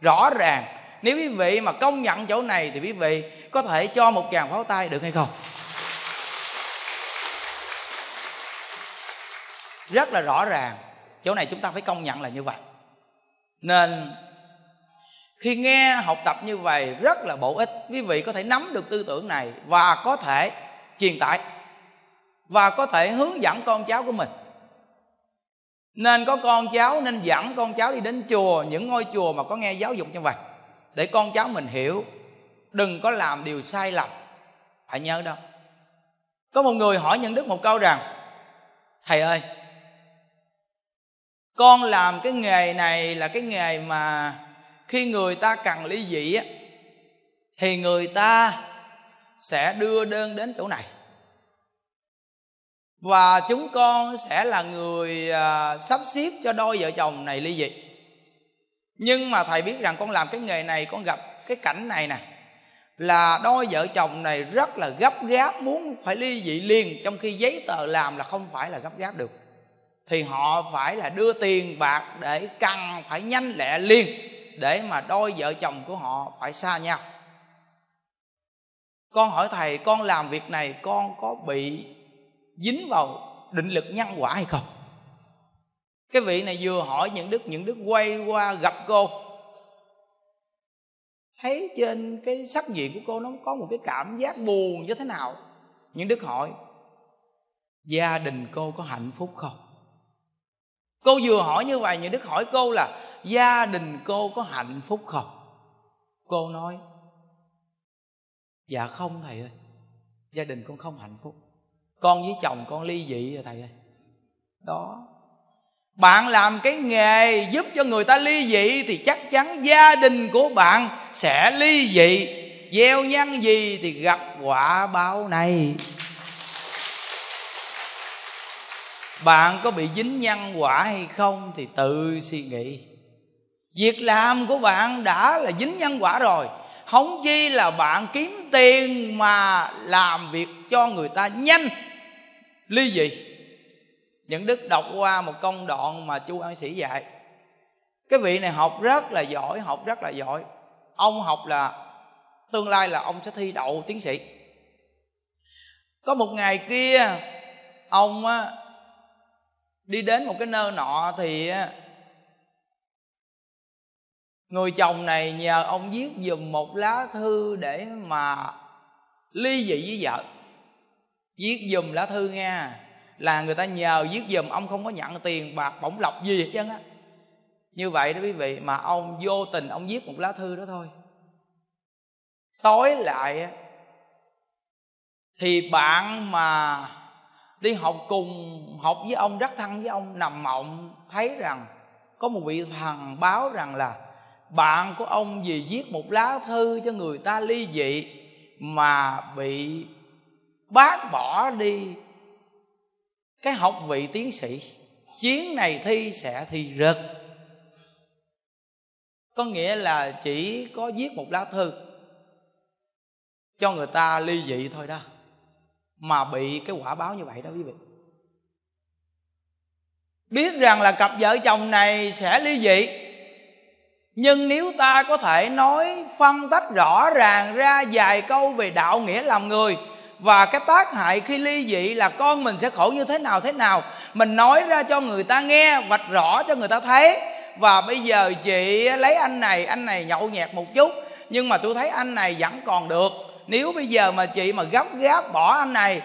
Rõ ràng, nếu quý vị mà công nhận chỗ này thì quý vị có thể cho một chàng pháo tay được hay không? Rất là rõ ràng, chỗ này chúng ta phải công nhận là như vậy. Nên, khi nghe học tập như vậy rất là bổ ích. Quý vị có thể nắm được tư tưởng này và có thể truyền tải và có thể hướng dẫn con cháu của mình nên có con cháu nên dẫn con cháu đi đến chùa, những ngôi chùa mà có nghe giáo dục như vậy, để con cháu mình hiểu. Đừng có làm điều sai lầm. Phải nhớ đâu có một người hỏi nhân đức một câu rằng, thầy ơi, con làm cái nghề này là cái nghề mà khi người ta cần ly dị á, thì người ta sẽ đưa đơn đến chỗ này và chúng con sẽ là người à, sắp xếp cho đôi vợ chồng này ly dị. Nhưng mà thầy biết rằng con làm cái nghề này con gặp cái cảnh này nè là đôi vợ chồng này rất là gấp gáp muốn phải ly dị liền trong khi giấy tờ làm là không phải là gấp gáp được. Thì họ phải là đưa tiền bạc để cần phải nhanh lẹ liền để mà đôi vợ chồng của họ phải xa nhau. Con hỏi thầy con làm việc này con có bị dính vào định lực nhân quả hay không? Cái vị này vừa hỏi những đức những đức quay qua gặp cô. Thấy trên cái sắc diện của cô nó có một cái cảm giác buồn như thế nào? Những đức hỏi, gia đình cô có hạnh phúc không? Cô vừa hỏi như vậy, những đức hỏi cô là, gia đình cô có hạnh phúc không? Cô nói dạ không thầy ơi, gia đình con không hạnh phúc con với chồng con ly dị rồi, thầy ơi. Đó. Bạn làm cái nghề giúp cho người ta ly dị thì chắc chắn gia đình của bạn sẽ ly dị. Gieo nhân gì thì gặp quả báo này. Bạn có bị dính nhân quả hay không thì tự suy nghĩ. Việc làm của bạn đã là dính nhân quả rồi. Không chi là bạn kiếm tiền mà làm việc cho người ta nhanh ly dị những đức đọc qua một công đoạn mà chu an sĩ dạy. Cái vị này học rất là giỏi, học rất là giỏi. Ông học là tương lai là ông sẽ thi đậu tiến sĩ. Có một ngày kia, ông á, đi đến một cái nơi nọ thì người chồng này nhờ ông viết dùm một lá thư để mà ly dị với vợ viết dùm lá thư nha là người ta nhờ viết dùm ông không có nhận tiền bạc, bổng lộc gì hết trơn á. Như vậy đó quý vị, mà ông vô tình ông viết một lá thư đó thôi. Tối lại thì bạn mà đi học cùng, học với ông, rất thân với ông, nằm mộng, thấy rằng, có một vị thần báo rằng là bạn của ông vì viết một lá thư cho người ta ly dị mà bị bác bỏ đi cái học vị tiến sĩ chiến này thi sẽ thi rớt có nghĩa là chỉ có viết một lá thư cho người ta ly dị thôi đó, mà bị cái quả báo như vậy đó quý vị. Biết rằng là cặp vợ chồng này sẽ ly dị, nhưng nếu ta có thể nói phân tách rõ ràng ra vài câu về đạo nghĩa làm người và cái tác hại khi ly dị là con mình sẽ khổ như thế nào thế nào? Mình nói ra cho người ta nghe, vạch rõ cho người ta thấy. Và bây giờ chị lấy anh này anh này nhậu nhẹt một chút. Nhưng mà tôi thấy anh này vẫn còn được. Nếu bây giờ mà chị mà gấp gáp bỏ anh này,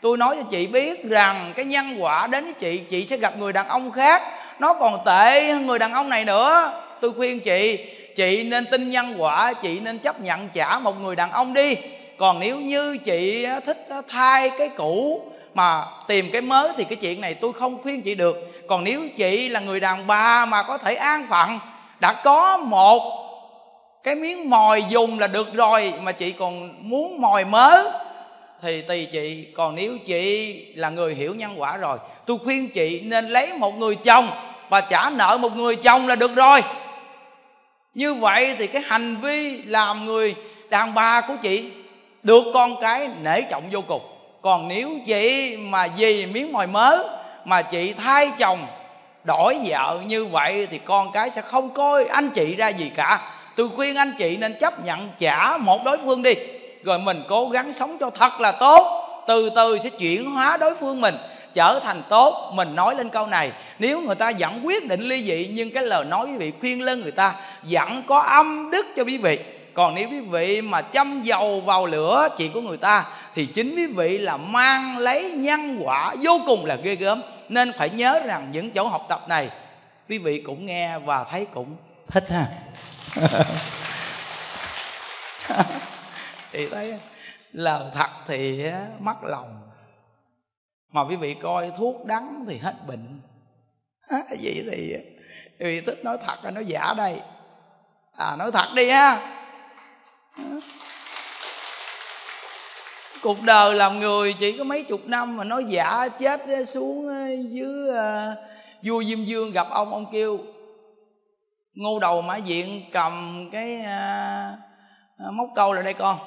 tôi nói cho chị biết rằng cái nhân quả đến với chị chị sẽ gặp người đàn ông khác. Nó còn tệ hơn người đàn ông này nữa. Tôi khuyên chị chị nên tin nhân quả, chị nên chấp nhận trả một người đàn ông đi còn nếu như chị thích thay cái cũ mà tìm cái mới thì cái chuyện này tôi không khuyên chị được. Còn nếu chị là người đàn bà mà có thể an phận, đã có một cái miếng mồi dùng là được rồi mà chị còn muốn mồi mớ thì tùy chị. Còn nếu chị là người hiểu nhân quả rồi, tôi khuyên chị nên lấy một người chồng và trả nợ một người chồng là được rồi. Như vậy thì cái hành vi làm người đàn bà của chị được con cái nể trọng vô cùng. Còn nếu chị mà vì miếng mồi mớ mà chị thay chồng, đổi vợ như vậy thì con cái sẽ không coi anh chị ra gì cả. Tôi khuyên anh chị nên chấp nhận trả một đối phương đi. Rồi mình cố gắng sống cho thật là tốt. Từ từ sẽ chuyển hóa đối phương mình, trở thành tốt. Mình nói lên câu này, nếu người ta vẫn quyết định ly dị nhưng cái lời nói quý vị khuyên lên người ta vẫn có âm đức cho quý vị còn nếu quý vị mà châm dầu vào lửa chuyện của người ta, thì chính quý vị là mang lấy nhân quả vô cùng là ghê gớm. Nên phải nhớ rằng những chỗ học tập này, quý vị cũng nghe và thấy cũng thích ha. Thì thấy lời thật thì mất lòng. Mà quý vị coi thuốc đắng thì hết bệnh. Vậy thì vì thích nói thật hay nói giả đây? À nói thật đi ha cuộc đời làm người chỉ có mấy chục năm mà nói giả chết xuống ờ, dưới ờ, vua diêm dương gặp ông ông kêu, ngô đầu mã diện cầm cái ờ, móc câu lại đây con.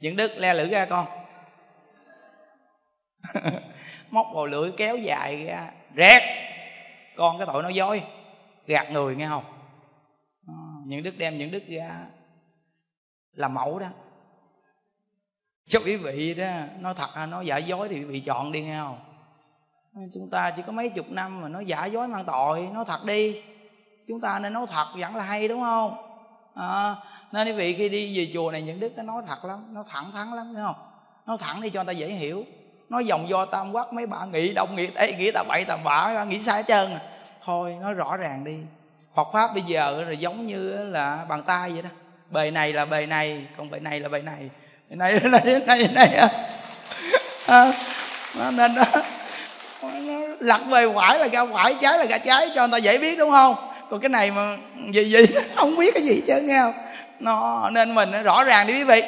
Những đức le lưỡi ra con. Móc vào lưỡi kéo dài ra. Rét con cái tội nó dối. Gạt người nghe không? Những đức đem những đức ra làm mẫu đó. Cho quý vị đó nói thật à, nói giả dối thì quý vị chọn đi nghe không? Chúng ta chỉ có mấy chục năm mà nói giả dối mang tội nói thật đi. Chúng ta nên nói thật vẫn là hay đúng không? À, nên quý vị khi đi về chùa này những đức nó nói thật lắm nó thẳng thắn lắm nghe không? Nói thẳng đi cho người ta dễ hiểu. Nói dòng do tam quắc mấy bạn nghĩ đông nghĩ tây nghĩ ta bậy tà bạ nghĩ sai hết trơn à. thôi nói rõ ràng đi. Phật pháp bây giờ là giống như là bàn tay vậy đó. Bề này là bề này còn bề này là bề này. Bề này là này bề này, bề này. À. à nên đó. Nó lật về quải là ra quải, trái là ra trái cho người ta dễ biết đúng không? Còn cái này mà gì gì không biết cái gì chứ nghe không? Nó nên mình rõ ràng đi quý vị.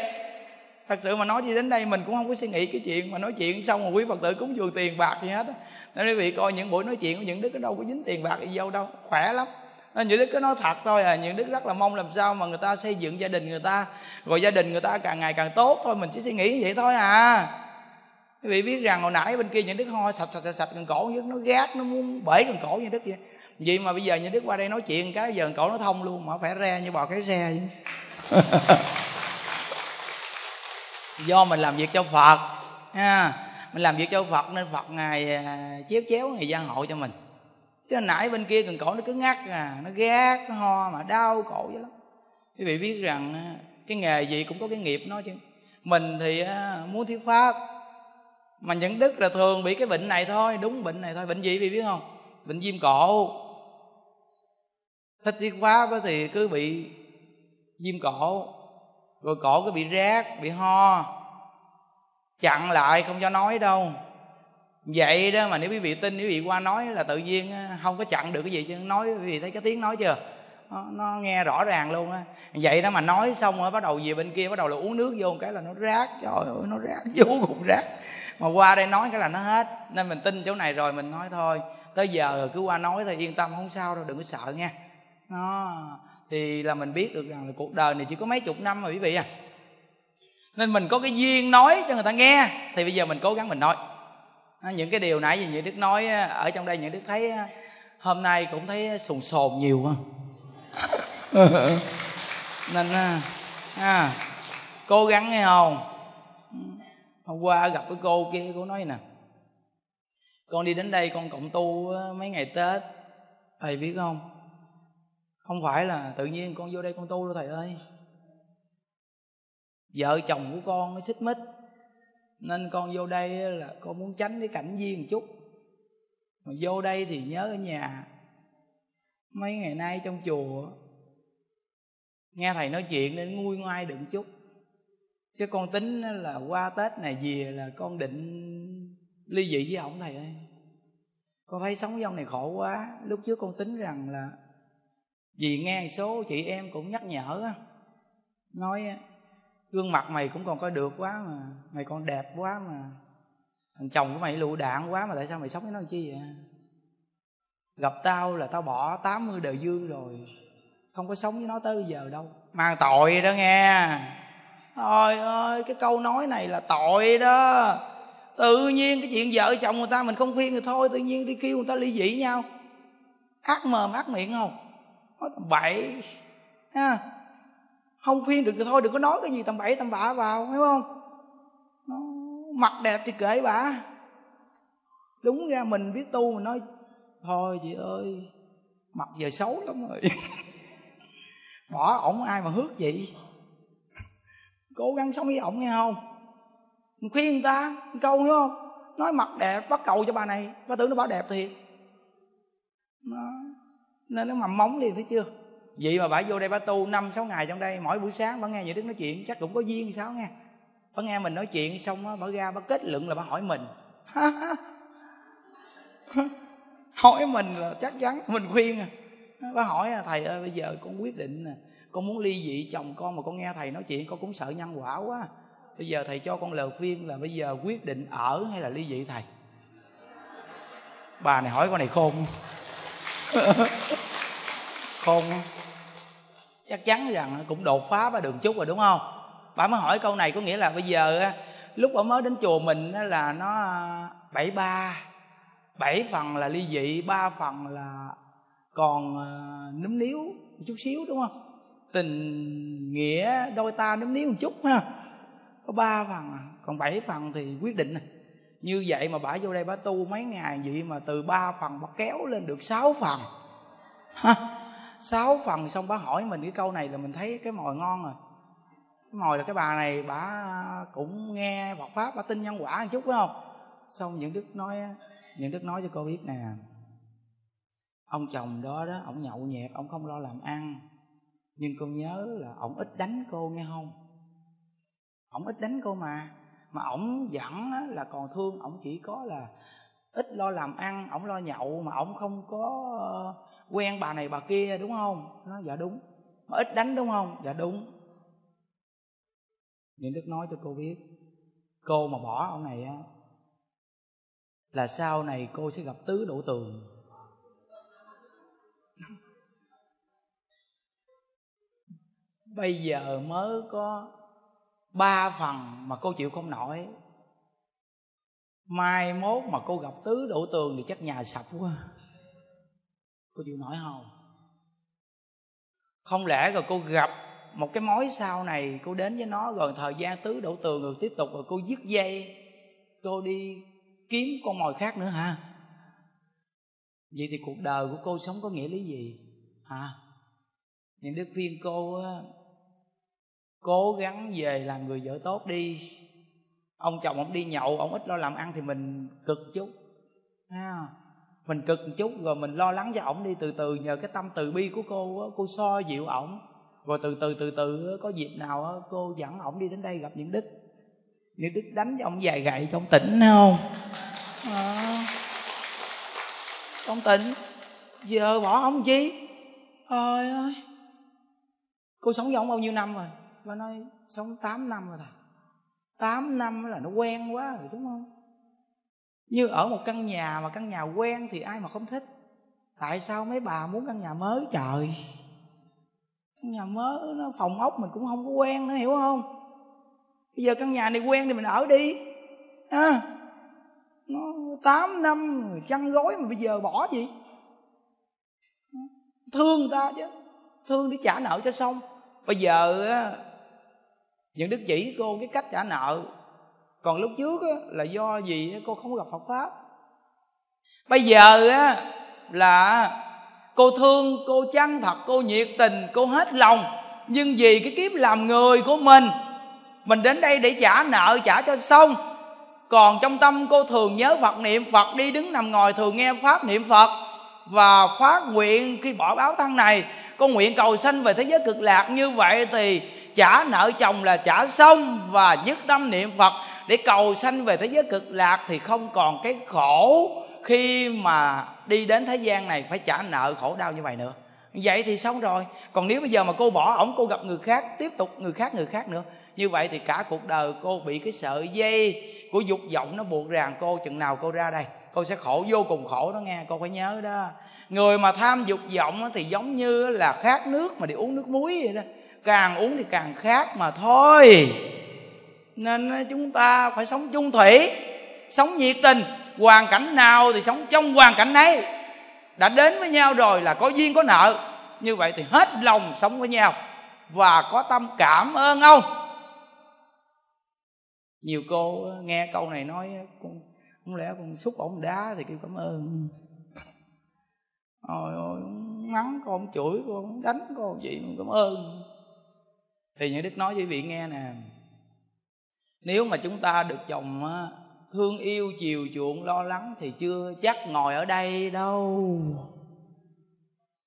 Thật sự mà nói gì đến đây mình cũng không có suy nghĩ cái chuyện mà nói chuyện xong rồi quý phật tử cúng dường tiền bạc gì hết nên quý vị coi những buổi nói chuyện của những đức ở đâu có dính tiền bạc gì đâu đâu khỏe lắm nên những đức cứ nói thật thôi à những đức rất là mong làm sao mà người ta xây dựng gia đình người ta. Rồi gia đình người ta càng ngày càng tốt thôi mình chỉ suy nghĩ vậy thôi à. Quý vị biết rằng hồi nãy bên kia những đức ho sạch sạch sạch sạch cần cổ như nó gác nó muốn bể cần cổ như đức vậy vậy mà bây giờ những đức qua đây nói chuyện cái giờ cổ nó thông luôn mà phải re như bò cái xe do mình làm việc cho phật ha mình làm việc cho phật nên phật ngài à, chéo chéo ngày gian hộ cho mình chứ nãy bên kia cần cổ nó cứ ngắt à nó gác nó ho mà đau cổ vậy lắm. Quý vị biết rằng cái nghề gì cũng có cái nghiệp nó chứ. Mình thì muốn thuyết pháp, mà những đức là thường bị cái bệnh này thôi, đúng bệnh này thôi. Bệnh gì quý vị biết không? Bệnh viêm cổ. Thích thuyết pháp thì cứ bị viêm cổ, rồi cổ cứ bị rác bị ho, chặn lại không cho nói đâu vậy đó mà nếu quý vị tin quý vị qua nói là tự nhiên ờ, không có chặn được cái gì chứ nói quý vị thấy cái tiếng nói chưa? Nó, nó nghe rõ ràng luôn á. Vậy đó mà nói xong rồi bắt đầu về bên kia bắt đầu là uống nước vô một cái là nó rác. Trời ơi nó rác vô cùng rác. Mà qua đây nói cái là nó hết. Nên mình tin chỗ này rồi mình nói thôi. Tới giờ cứ qua nói thôi yên tâm không sao đâu đừng có sợ nha. Nó thì là mình biết được rằng là cuộc đời này chỉ có mấy chục năm mà quý vị à. Nên mình có cái duyên nói cho người ta nghe thì bây giờ mình cố gắng mình nói những cái điều nãy gì những đức nói ở trong đây những đức thấy hôm nay cũng thấy sồn sồn nhiều quá. Nên à, cố gắng nghe không? Hôm qua gặp cái cô kia cô nói nè con đi đến đây con cộng tu mấy ngày tết thầy biết không? Không phải là tự nhiên con vô đây con tu đâu thầy ơi. Vợ chồng của con nó xích mích nên con vô đây là con muốn tránh cái cảnh duyên một chút. Mà vô đây thì nhớ ở nhà. Mấy ngày nay trong chùa, nghe thầy nói chuyện nên nguôi ngoai đựng chút. Chứ con tính là qua tết này về là con định ly dị với ổng thầy ơi. Con thấy sống với ông này khổ quá. Lúc trước con tính rằng là vì nghe số chị em cũng nhắc nhở nói gương mặt mày cũng còn có được quá mà. Mày còn đẹp quá mà. Thằng chồng của mày lụ đạn quá mà tại sao mày sống với nó chi vậy? Gặp tao là tao bỏ 80 đời dương rồi. Không có sống với nó tới bây giờ đâu. Mang tội đó nghe. Trời ơi, cái câu nói này là tội đó. Tự nhiên cái chuyện vợ chồng người ta Mình không khuyên thì thôi, Tự nhiên đi kêu người ta ly dị nhau. Ác mồm, ác miệng không? Nói tầm bậy. Ha không khuyên được thì thôi đừng có nói cái gì tầm bậy tầm bạ vào hiểu không? Nó, mặt đẹp thì kệ bả đúng ra mình biết tu mình nói thôi chị ơi mặt giờ xấu lắm rồi. Bỏ ổng ai mà hước vậy? cố gắng sống với ổng nghe không? Mình khuyên người ta một câu hiểu không? Nói mặt đẹp bắt cầu cho bà này bà tưởng nó bảo đẹp thiệt. Nó, nên nó mầm móng liền thấy chưa? Vậy mà bà vô đây bà tu năm, sáu ngày trong đây, mỗi buổi sáng bà nghe những đức nói chuyện, chắc cũng có duyên sao nghe? Bà nghe mình nói chuyện xong á, bà ra bà kết luận là bà hỏi mình. Hỏi mình là chắc chắn mình khuyên à. Bà hỏi à, thầy ơi, bây giờ con quyết định nè, con muốn ly dị chồng con mà con nghe thầy nói chuyện, con cũng sợ nhân quả quá à. bây giờ thầy cho con lời khuyên là bây giờ quyết định ở hay là ly dị thầy? Bà này hỏi con này khôn. khôn chắc chắn rằng cũng đột phá ba đường chút rồi, đúng không? Bà mới hỏi câu này có nghĩa là bây giờ lúc bà mới đến chùa mình là nó à, bảy ba, bảy phần là ly dị, ba phần là còn à, núm níu một chút xíu, đúng không? Tình nghĩa đôi ta núm níu một chút, ha. Có ba phần à, còn bảy phần thì quyết định này như vậy mà bả vô đây bả tu mấy ngày vậy mà từ ba phần bả kéo lên được sáu phần. Ha sáu phần xong bà hỏi mình cái câu này là mình thấy cái mồi ngon rồi. Cái mồi là cái bà này bà cũng nghe Phật pháp bà tin nhân quả một chút, phải không? Xong những đức nói những đức nói cho cô biết nè. Ông chồng đó đó, ông nhậu nhẹt, ông không lo làm ăn. Nhưng cô nhớ là ông ít đánh cô nghe không? Ông ít đánh cô mà. Mà ổng dẫn là còn thương ổng chỉ có là ít lo làm ăn ổng lo nhậu mà ổng không có quen bà này bà kia, đúng không? Nó dạ đúng. Mà ít đánh, đúng không? Dạ đúng. Nhưng đức nói cho cô biết. Cô mà bỏ ông này á, là sau này cô sẽ gặp tứ đổ tường. Bây giờ mới có ba phần mà cô chịu không nổi. Mai mốt mà cô gặp tứ đổ tường thì chắc nhà sập quá cô chịu nổi không? Không lẽ rồi cô gặp một cái mối sau này, cô đến với nó rồi thời gian tứ đổ tường rồi tiếp tục rồi cô dứt dây, cô đi kiếm con mồi khác nữa hả? Vậy thì cuộc đời của cô sống có nghĩa lý gì? Hả? Những đức phiên cô á, cố gắng về làm người vợ tốt đi. Ông chồng ông đi nhậu, ông ít lo làm ăn thì mình cực chút ha mình cực một chút rồi mình lo lắng cho ổng đi. Từ từ nhờ cái tâm từ bi của cô cô so dịu ổng. Rồi từ từ từ từ có dịp nào cô dẫn ổng đi đến đây gặp những đức. Những đức đánh cho ổng dài gậy trong tỉnh không? À, trong tỉnh. Giờ bỏ ổng chi? Ơi ơi. Cô sống với ổng bao nhiêu năm rồi? Bà nói sống 8 năm rồi thầy 8 năm là nó quen quá rồi đúng không? Như ở một căn nhà mà căn nhà quen thì ai mà không thích? Tại sao mấy bà muốn căn nhà mới trời? Căn nhà mới nó phòng ốc mình cũng không có quen nữa, hiểu không? Bây giờ căn nhà này quen thì mình ở đi. Ha? Nó tám năm chăn gối mà bây giờ bỏ gì? Thương người ta chứ. Thương để trả nợ cho xong. Bây giờ những đức chỉ cô cái cách trả nợ còn lúc trước á, là do gì cô không gặp Phật pháp. Bây giờ á là cô thương cô chân thật cô nhiệt tình cô hết lòng. Nhưng vì cái kiếp làm người của mình mình đến đây để trả nợ trả cho xong. Còn trong tâm cô thường nhớ phật niệm phật đi đứng nằm ngồi thường nghe pháp niệm phật. Và phát nguyện khi bỏ báo thân này cô nguyện cầu sanh về thế giới cực lạc. Như vậy thì trả nợ chồng là trả xong và dứt tâm niệm phật để cầu sanh về thế giới cực lạc thì không còn cái khổ khi mà đi đến thế gian này phải trả nợ khổ đau như vậy nữa. Vậy thì xong rồi. Còn nếu bây giờ mà cô bỏ ổng, cô gặp người khác, tiếp tục người khác người khác nữa, như vậy thì cả cuộc đời cô bị cái sợi dây của dục vọng nó buộc ràng cô, chừng nào cô ra đây, cô sẽ khổ, vô cùng khổ đó nghe, cô phải nhớ đó. Người mà tham dục vọng thì giống như là khát nước mà đi uống nước muối vậy đó. Càng uống thì càng khát mà thôi nên chúng ta phải sống chung thủy, sống nhiệt tình, hoàn cảnh nào thì sống trong hoàn cảnh ấy. Đã đến với nhau rồi là có duyên có nợ. Như vậy thì hết lòng sống với nhau và có tâm cảm ơn ông. Nhiều cô nghe câu này nói, con, không lẽ con xúc ổng đá? Thì kêu cảm ơn. Ôi ôi mắng con, chửi con, đánh con gì cảm ơn. Thì những đức nói với vị nghe nè nếu mà chúng ta được chồng thương yêu, chiều chuộng, lo lắng thì chưa chắc ngồi ở đây đâu.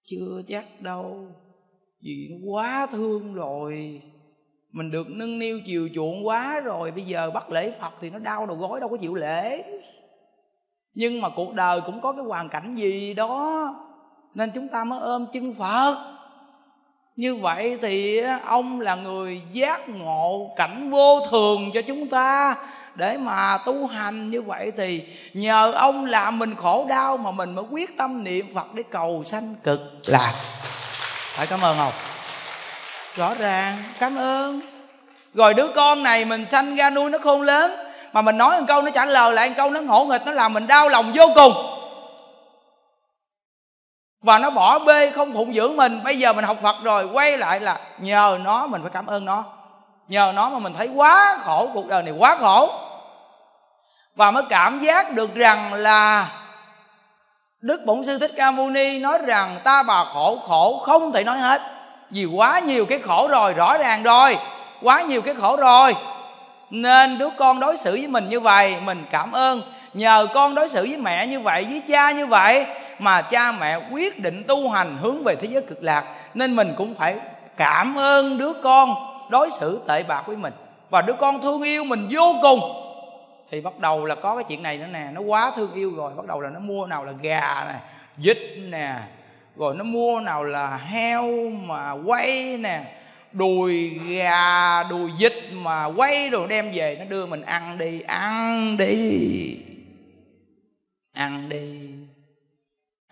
Chưa chắc đâu. Vì nó quá thương rồi. Mình được nâng niu, chiều chuộng quá rồi. Bây giờ bắt lễ phật thì nó đau đầu gối, đâu có chịu lễ. Nhưng mà cuộc đời cũng có cái hoàn cảnh gì đó, nên chúng ta mới ôm chân phật như vậy thì ông là người giác ngộ cảnh vô thường cho chúng ta. Để mà tu hành như vậy thì nhờ ông làm mình khổ đau mà mình mới quyết tâm niệm phật để cầu sanh cực lạc. Phải cảm ơn không rõ ràng, cảm ơn. Rồi đứa con này mình sanh ra nuôi nó khôn lớn, mà mình nói một câu nó trả lời lại một câu nó ngỗ nghịch, nó làm mình đau lòng vô cùng và nó bỏ bê không phụng dưỡng mình. Bây giờ mình học phật rồi, quay lại là nhờ nó mình phải cảm ơn nó. Nhờ nó mà mình thấy quá khổ, cuộc đời này quá khổ. Và mới cảm giác được rằng là đức bổn sư thích ca mâu ni nói rằng, ta bà khổ khổ không thể nói hết, vì quá nhiều cái khổ rồi, rõ ràng rồi, quá nhiều cái khổ rồi. Nên đứa con đối xử với mình như vậy, mình cảm ơn. Nhờ con đối xử với mẹ như vậy, với cha như vậy mà cha mẹ quyết định tu hành hướng về thế giới cực lạc, nên mình cũng phải cảm ơn đứa con đối xử tệ bạc với mình. Và đứa con thương yêu mình vô cùng. Thì bắt đầu là có cái chuyện này nữa nè, nó quá thương yêu rồi, bắt đầu là nó mua nào là gà nè, vịt nè, rồi nó mua nào là heo mà quay nè, đùi gà, đùi vịt mà quay rồi đem về, nó đưa mình ăn đi ăn đi ăn đi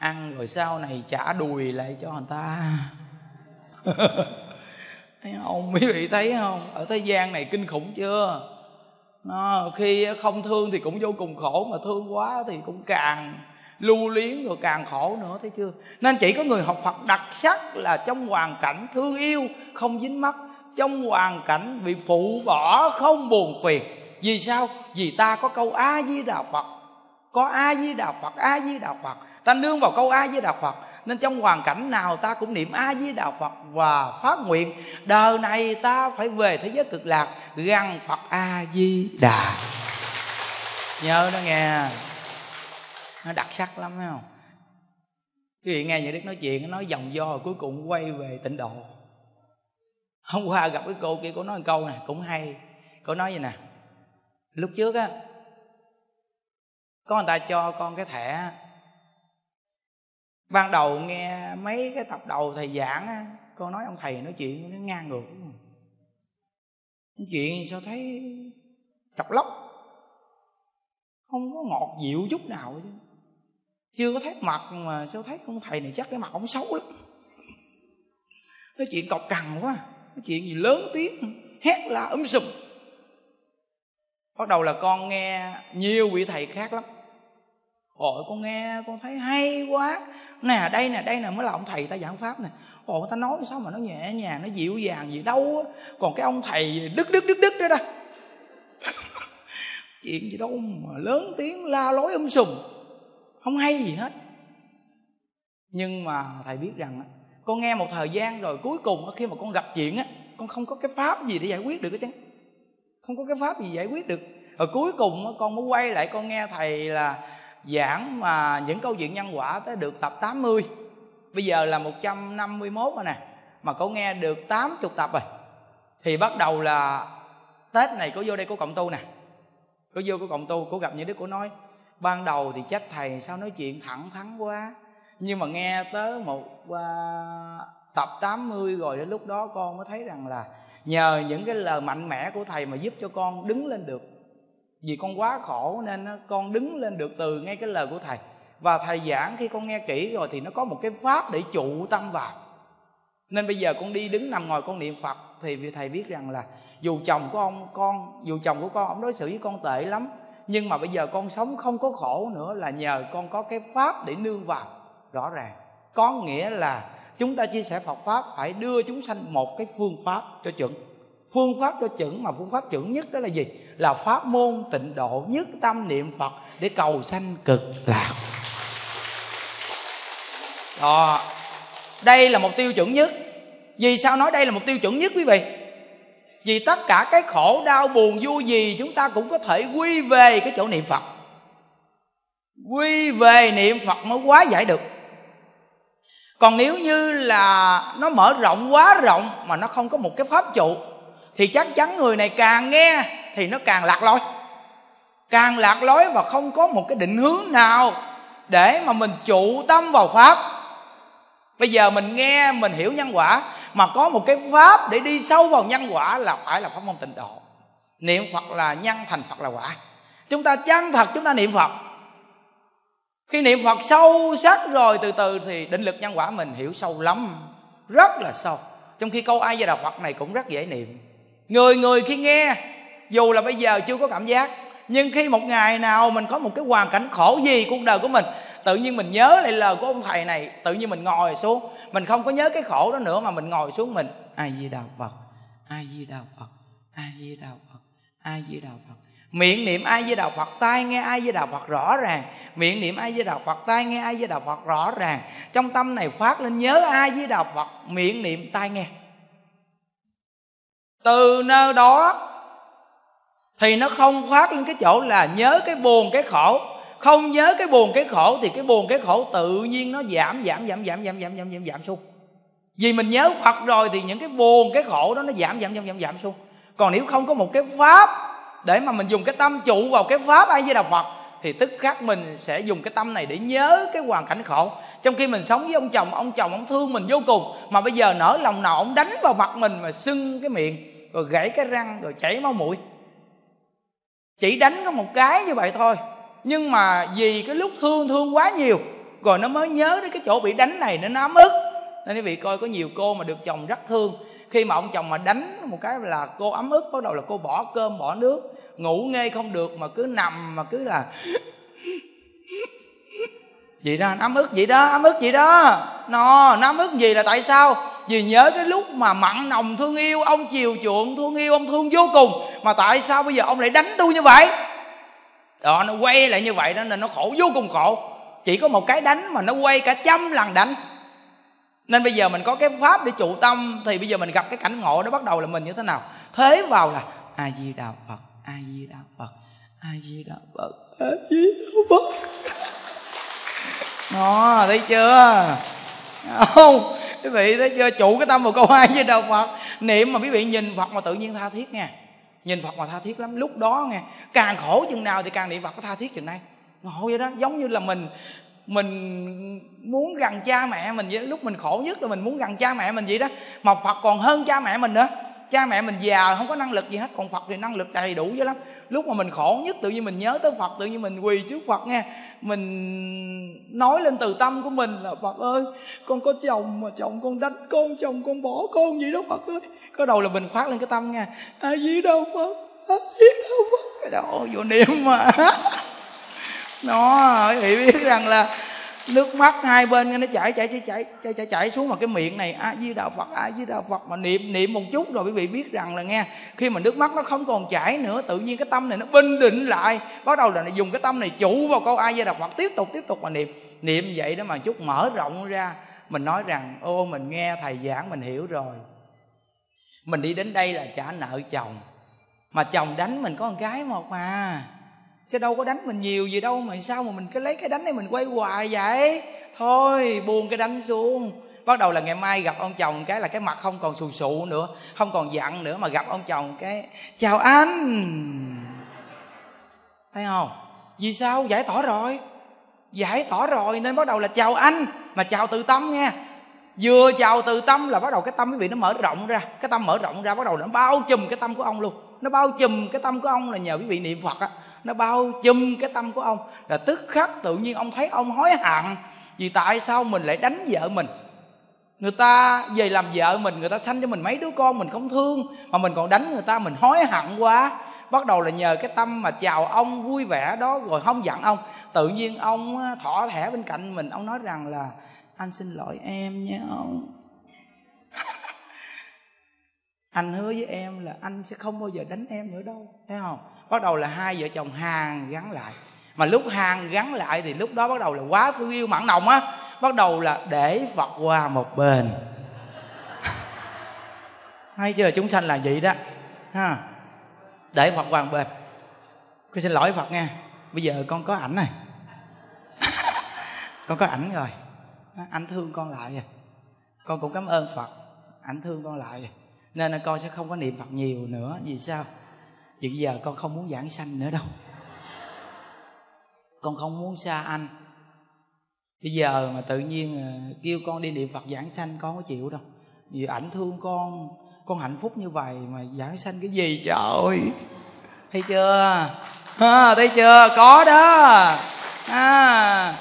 ăn rồi sau này trả đùi lại cho người ta. Thấy không? Quý vị thấy không? Ở thế gian này kinh khủng chưa? Nó, khi không thương thì cũng vô cùng khổ mà thương quá thì cũng càng lưu luyến rồi càng khổ nữa thấy chưa? Nên chỉ có người học phật đặc sắc là trong hoàn cảnh thương yêu không dính mắt trong hoàn cảnh bị phụ bỏ không buồn phiền. Vì sao? Vì ta có câu a di đà phật. Có a di đà phật a di đà phật ta nương vào câu a di đà phật, nên trong hoàn cảnh nào ta cũng niệm a di đà phật và phát nguyện, đời này ta phải về thế giới cực lạc, gần phật a di đà nhớ đó nghe, nó đặc sắc lắm phải không? Quý vị nghe những đức nói chuyện, nó nói dòng do rồi cuối cùng quay về tịnh độ. Hôm qua gặp cái cô kia, cô nói một câu nè, cũng hay. Cô nói vậy nè, lúc trước á, có người ta cho con cái thẻ ban đầu nghe mấy cái tập đầu thầy giảng á con nói ông thầy nói chuyện nó ngang ngược nói chuyện sao thấy chọc lóc. Không có ngọt dịu chút nào chứ. Chưa có thấy mặt mà sao thấy ông thầy này chắc cái mặt ông xấu lắm. Nói chuyện cọc cằn quá, nói chuyện gì lớn tiếng, hét la ấm sùm. Bắt đầu là con nghe nhiều vị thầy khác lắm. Ôi, con nghe, con thấy hay quá. Nè, đây nè đây nè, mới là ông thầy ta giảng pháp nè. Ồ ta nói sao mà nó nhẹ nhàng, Nó dịu dàng gì đâu á. Còn cái ông thầy đứt đứt đứt đứt đó đó. Chuyện gì đâu mà lớn tiếng la lối um sùm. Không hay gì hết. Nhưng mà thầy biết rằng Con nghe một thời gian rồi cuối cùng Khi mà con gặp chuyện á, Con không có cái pháp gì để giải quyết được cái chứ Không có cái pháp gì giải quyết được. Rồi cuối cùng con mới quay lại con nghe thầy là giảng mà những câu chuyện nhân quả tới được tập 80 Bây giờ là 151 rồi nè Mà cô nghe được 80 tập rồi. Thì bắt đầu là Tết này cô vô đây cô cộng tu nè. Cô vô cô cộng tu Cô gặp những đứa cô nói Ban đầu thì trách thầy sao nói chuyện thẳng thắn quá Nhưng mà nghe tới một uh, tập 80 rồi đến lúc đó con mới thấy rằng là Nhờ những cái lời mạnh mẽ của thầy mà giúp cho con đứng lên được vì con quá khổ nên con đứng lên được từ ngay cái lời của thầy. Và thầy giảng khi con nghe kỹ rồi thì nó có một cái pháp để trụ tâm vào. Nên bây giờ con đi đứng nằm ngồi con niệm phật thì thầy biết rằng là dù chồng của ông, con, dù chồng của con, ông đối xử với con tệ lắm, nhưng mà bây giờ con sống không có khổ nữa là nhờ con có cái pháp để nương vào. Rõ ràng, có nghĩa là chúng ta chia sẻ phật pháp phải đưa chúng sanh một cái phương pháp cho chuẩn. Phương pháp cho chuẩn mà phương pháp chuẩn nhất đó là gì? Là pháp môn tịnh độ nhất tâm niệm phật để cầu sanh cực lạc. Đó, đây là mục tiêu chuẩn nhất. Vì sao nói đây là mục tiêu chuẩn nhất quý vị? Vì tất cả cái khổ, đau, buồn, vui gì chúng ta cũng có thể quy về cái chỗ niệm phật. Quy về niệm phật mới quá giải được. Còn nếu như là nó mở rộng, quá rộng mà nó không có một cái pháp trụ thì chắc chắn người này càng nghe thì nó càng lạc lối. Càng lạc lối và không có một cái định hướng nào để mà mình trụ tâm vào pháp. Bây giờ mình nghe, mình hiểu nhân quả, mà có một cái pháp để đi sâu vào nhân quả là phải là pháp môn tịnh độ. Niệm phật là nhân, thành phật là quả. Chúng ta chân thật, chúng ta niệm phật. Khi niệm phật sâu sắc rồi, từ từ thì định lực nhân quả mình hiểu sâu lắm, rất là sâu. Trong khi câu ai gia đà phật này cũng rất dễ niệm người người khi nghe, dù là bây giờ chưa có cảm giác, nhưng khi một ngày nào mình có một cái hoàn cảnh khổ gì cuộc đời của mình, tự nhiên mình nhớ lại lời của ông thầy này, tự nhiên mình ngồi xuống. Mình không có nhớ cái khổ đó nữa mà mình ngồi xuống mình ai di đà phật ai di đà phật ai di đà phật ai di đà phật miệng niệm ai di đà phật tai nghe ai di đà phật rõ ràng. Miệng niệm ai di đà phật tai nghe ai di đà phật rõ ràng. Trong tâm này phát lên nhớ ai di đà phật miệng niệm, tai nghe từ nơi đó thì nó không khoát lên cái chỗ là nhớ cái buồn cái khổ không nhớ cái buồn cái khổ thì cái buồn cái khổ tự nhiên nó giảm giảm giảm giảm giảm giảm giảm giảm giảm xuống vì mình nhớ Phật rồi thì những cái buồn cái khổ đó nó giảm giảm giảm giảm giảm xuống còn nếu không có một cái pháp để mà mình dùng cái tâm trụ vào cái pháp ai với đạo Phật thì tức khắc mình sẽ dùng cái tâm này để nhớ cái hoàn cảnh khổ trong khi mình sống với ông chồng ông chồng ông thương mình vô cùng mà bây giờ nở lòng nào ông đánh vào mặt mình mà sưng cái miệng rồi gãy cái răng, rồi chảy máu mũi. Chỉ đánh có một cái như vậy thôi. Nhưng mà vì cái lúc thương thương quá nhiều, rồi nó mới nhớ đến cái chỗ bị đánh này, nó ấm ức. Nên quý vị coi, có nhiều cô mà được chồng rất thương. Khi mà ông chồng mà đánh một cái là cô ấm ức, bắt đầu là cô bỏ cơm, bỏ nước, ngủ nghe không được, mà cứ nằm, mà cứ là vậy đó, ấm ức vậy đó, ấm ức vậy đó. Nó nó ấm ức gì là tại sao? Vì nhớ cái lúc mà mặn nồng thương yêu, ông chiều chuộng thương yêu, ông thương vô cùng. Mà tại sao bây giờ ông lại đánh tôi như vậy? Đó, nó quay lại như vậy đó nên nó khổ, vô cùng khổ. Chỉ có một cái đánh mà nó quay cả trăm lần đánh. Nên bây giờ mình có cái pháp để trụ tâm, thì bây giờ mình gặp cái cảnh ngộ đó bắt đầu là mình như thế nào? Thế vào là a di đà phật, a di đà phật, a di đà phật, a di đà phật đó thấy chưa? Không, quý vị thấy chưa? Chủ cái tâm vào câu hai với đạo phật. Niệm mà quý vị nhìn phật mà tự nhiên tha thiết nha nhìn phật mà tha thiết lắm. Lúc đó nghe, càng khổ chừng nào thì càng niệm phật có tha thiết chừng nay. Ngộ vậy đó, giống như là mình mình muốn gần cha mẹ mình vậy lúc mình khổ nhất là mình muốn gần cha mẹ mình vậy đó. Mà phật còn hơn cha mẹ mình nữa cha mẹ mình già không có năng lực gì hết. Còn phật thì năng lực đầy đủ dữ lắm. Lúc mà mình khổ nhất, tự nhiên mình nhớ tới phật, tự nhiên mình quỳ trước phật nghe. Mình nói lên từ tâm của mình là, phật ơi, con có chồng mà chồng con đánh con, chồng con bỏ con gì đó, phật ơi. Có đầu là mình khoát lên cái tâm nghe. À gì đâu phật à gì đâu phật. Cái đầu vô niệm mà. Nó thì biết rằng là nước mắt hai bên nó chảy chảy chảy chảy chảy chảy, chảy xuống mà cái miệng này a di đà phật a di đà phật mà niệm niệm một chút rồi quý vị biết rằng là nghe khi mà nước mắt nó không còn chảy nữa tự nhiên cái tâm này nó bình định lại bắt đầu là dùng cái tâm này chủ vào câu a di đà phật tiếp tục tiếp tục mà niệm. Niệm vậy đó mà chút mở rộng ra mình nói rằng ô mình nghe thầy giảng mình hiểu rồi. Mình đi đến đây là trả nợ chồng mà chồng đánh mình có con gái một mà chứ đâu có đánh mình nhiều gì đâu mà sao mà mình cứ lấy cái đánh này mình quay hoài vậy? Thôi, buông cái đánh xuống. Bắt đầu là ngày mai gặp ông chồng cái là cái mặt không còn xù xụ nữa, không còn giận nữa mà gặp ông chồng cái, chào anh. Thấy không? Vì sao? Giải tỏa rồi. Giải tỏa rồi nên bắt đầu là chào anh, mà chào từ tâm nghe. Vừa chào từ tâm là bắt đầu cái tâm quý vị nó mở rộng ra. Cái tâm mở rộng ra bắt đầu nó bao trùm cái tâm của ông luôn. Nó bao trùm cái tâm của ông là nhờ quý vị niệm phật á nó bao chùm cái tâm của ông. Là tức khắc tự nhiên ông thấy ông hối hận vì tại sao mình lại đánh vợ mình. Người ta về làm vợ mình, người ta sanh cho mình mấy đứa con mình không thương, mà mình còn đánh người ta, mình hối hận quá. Bắt đầu là nhờ cái tâm mà chào ông, vui vẻ đó, rồi không giận ông. Tự nhiên ông à, thỏ thẻ bên cạnh mình, ông nói rằng là, anh xin lỗi em nhé ông. Anh hứa với em là anh sẽ không bao giờ đánh em nữa đâu, thấy không? Bắt đầu là hai vợ chồng hàng gắn lại. Mà lúc hàng gắn lại thì lúc đó bắt đầu là quá thương yêu mặn nồng á. Bắt đầu là để phật qua một bên. Hay chưa? Chúng sanh là vậy đó. Ha. Để phật qua một bên. Con xin lỗi phật nghe bây giờ con có ảnh này. Con có ảnh rồi. Anh thương con lại rồi con cũng cảm ơn phật. Ảnh thương con lại rồi nên là con sẽ không có niệm phật nhiều nữa. Vì sao? Vì giờ con không muốn giảng sanh nữa đâu. Con không muốn xa anh. Bây giờ mà tự nhiên ờ, kêu con đi niệm phật giảng sanh con có chịu đâu. Vì ảnh thương con con hạnh phúc như vậy mà giảng sanh cái gì trời? Thấy chưa? À, thấy chưa? Có đó. À,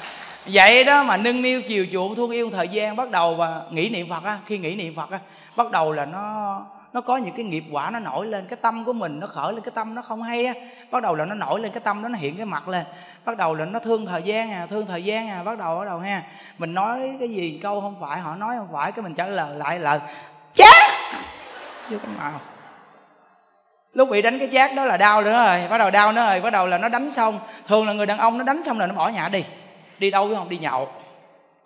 vậy đó mà nâng niu chiều chuộng thương yêu thời gian bắt đầu và nghĩ niệm phật á. Khi nghĩ niệm phật á bắt đầu là nó nó có những cái nghiệp quả nó nổi lên, cái tâm của mình nó khởi lên, cái tâm nó không hay á. Bắt đầu là nó nổi lên, cái tâm đó nó hiện cái mặt lên. Bắt đầu là nó thương thời gian à thương thời gian à bắt đầu bắt đầu ha. Mình nói cái gì câu không phải, họ nói không phải, cái mình trả lời lại là chát vô cái màu. Lúc bị đánh cái chát đó là đau nữa rồi bắt đầu đau nữa rồi bắt đầu là nó đánh xong. Thường là người đàn ông nó đánh xong là nó bỏ nhà đi. Đi đâu biết không, đi nhậu.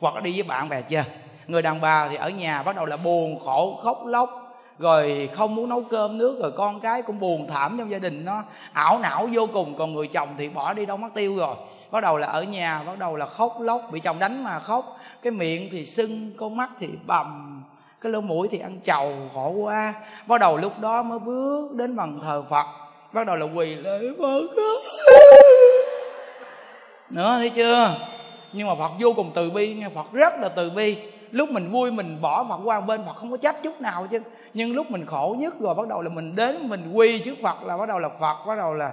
Hoặc là đi với bạn bè chơi. Người đàn bà thì ở nhà bắt đầu là buồn khổ, khóc lóc rồi không muốn nấu cơm nước, rồi con cái cũng buồn thảm trong gia đình nó, ảo não vô cùng. Còn người chồng thì bỏ đi đâu mất tiêu rồi. Bắt đầu là ở nhà, bắt đầu là khóc lóc, bị chồng đánh mà khóc. Cái miệng thì sưng, con mắt thì bầm, cái lỗ mũi thì ăn chầu, khổ quá. Bắt đầu lúc đó mới bước đến bằng thờ phật. Bắt đầu là quỳ lễ phật. Nữa thấy chưa? Nhưng mà phật vô cùng từ bi, nghe phật rất là từ bi. Lúc mình vui mình bỏ phật qua bên, phật không có trách chút nào chứ nhưng lúc mình khổ nhất rồi bắt đầu là mình đến mình quy trước phật là bắt đầu là phật bắt đầu là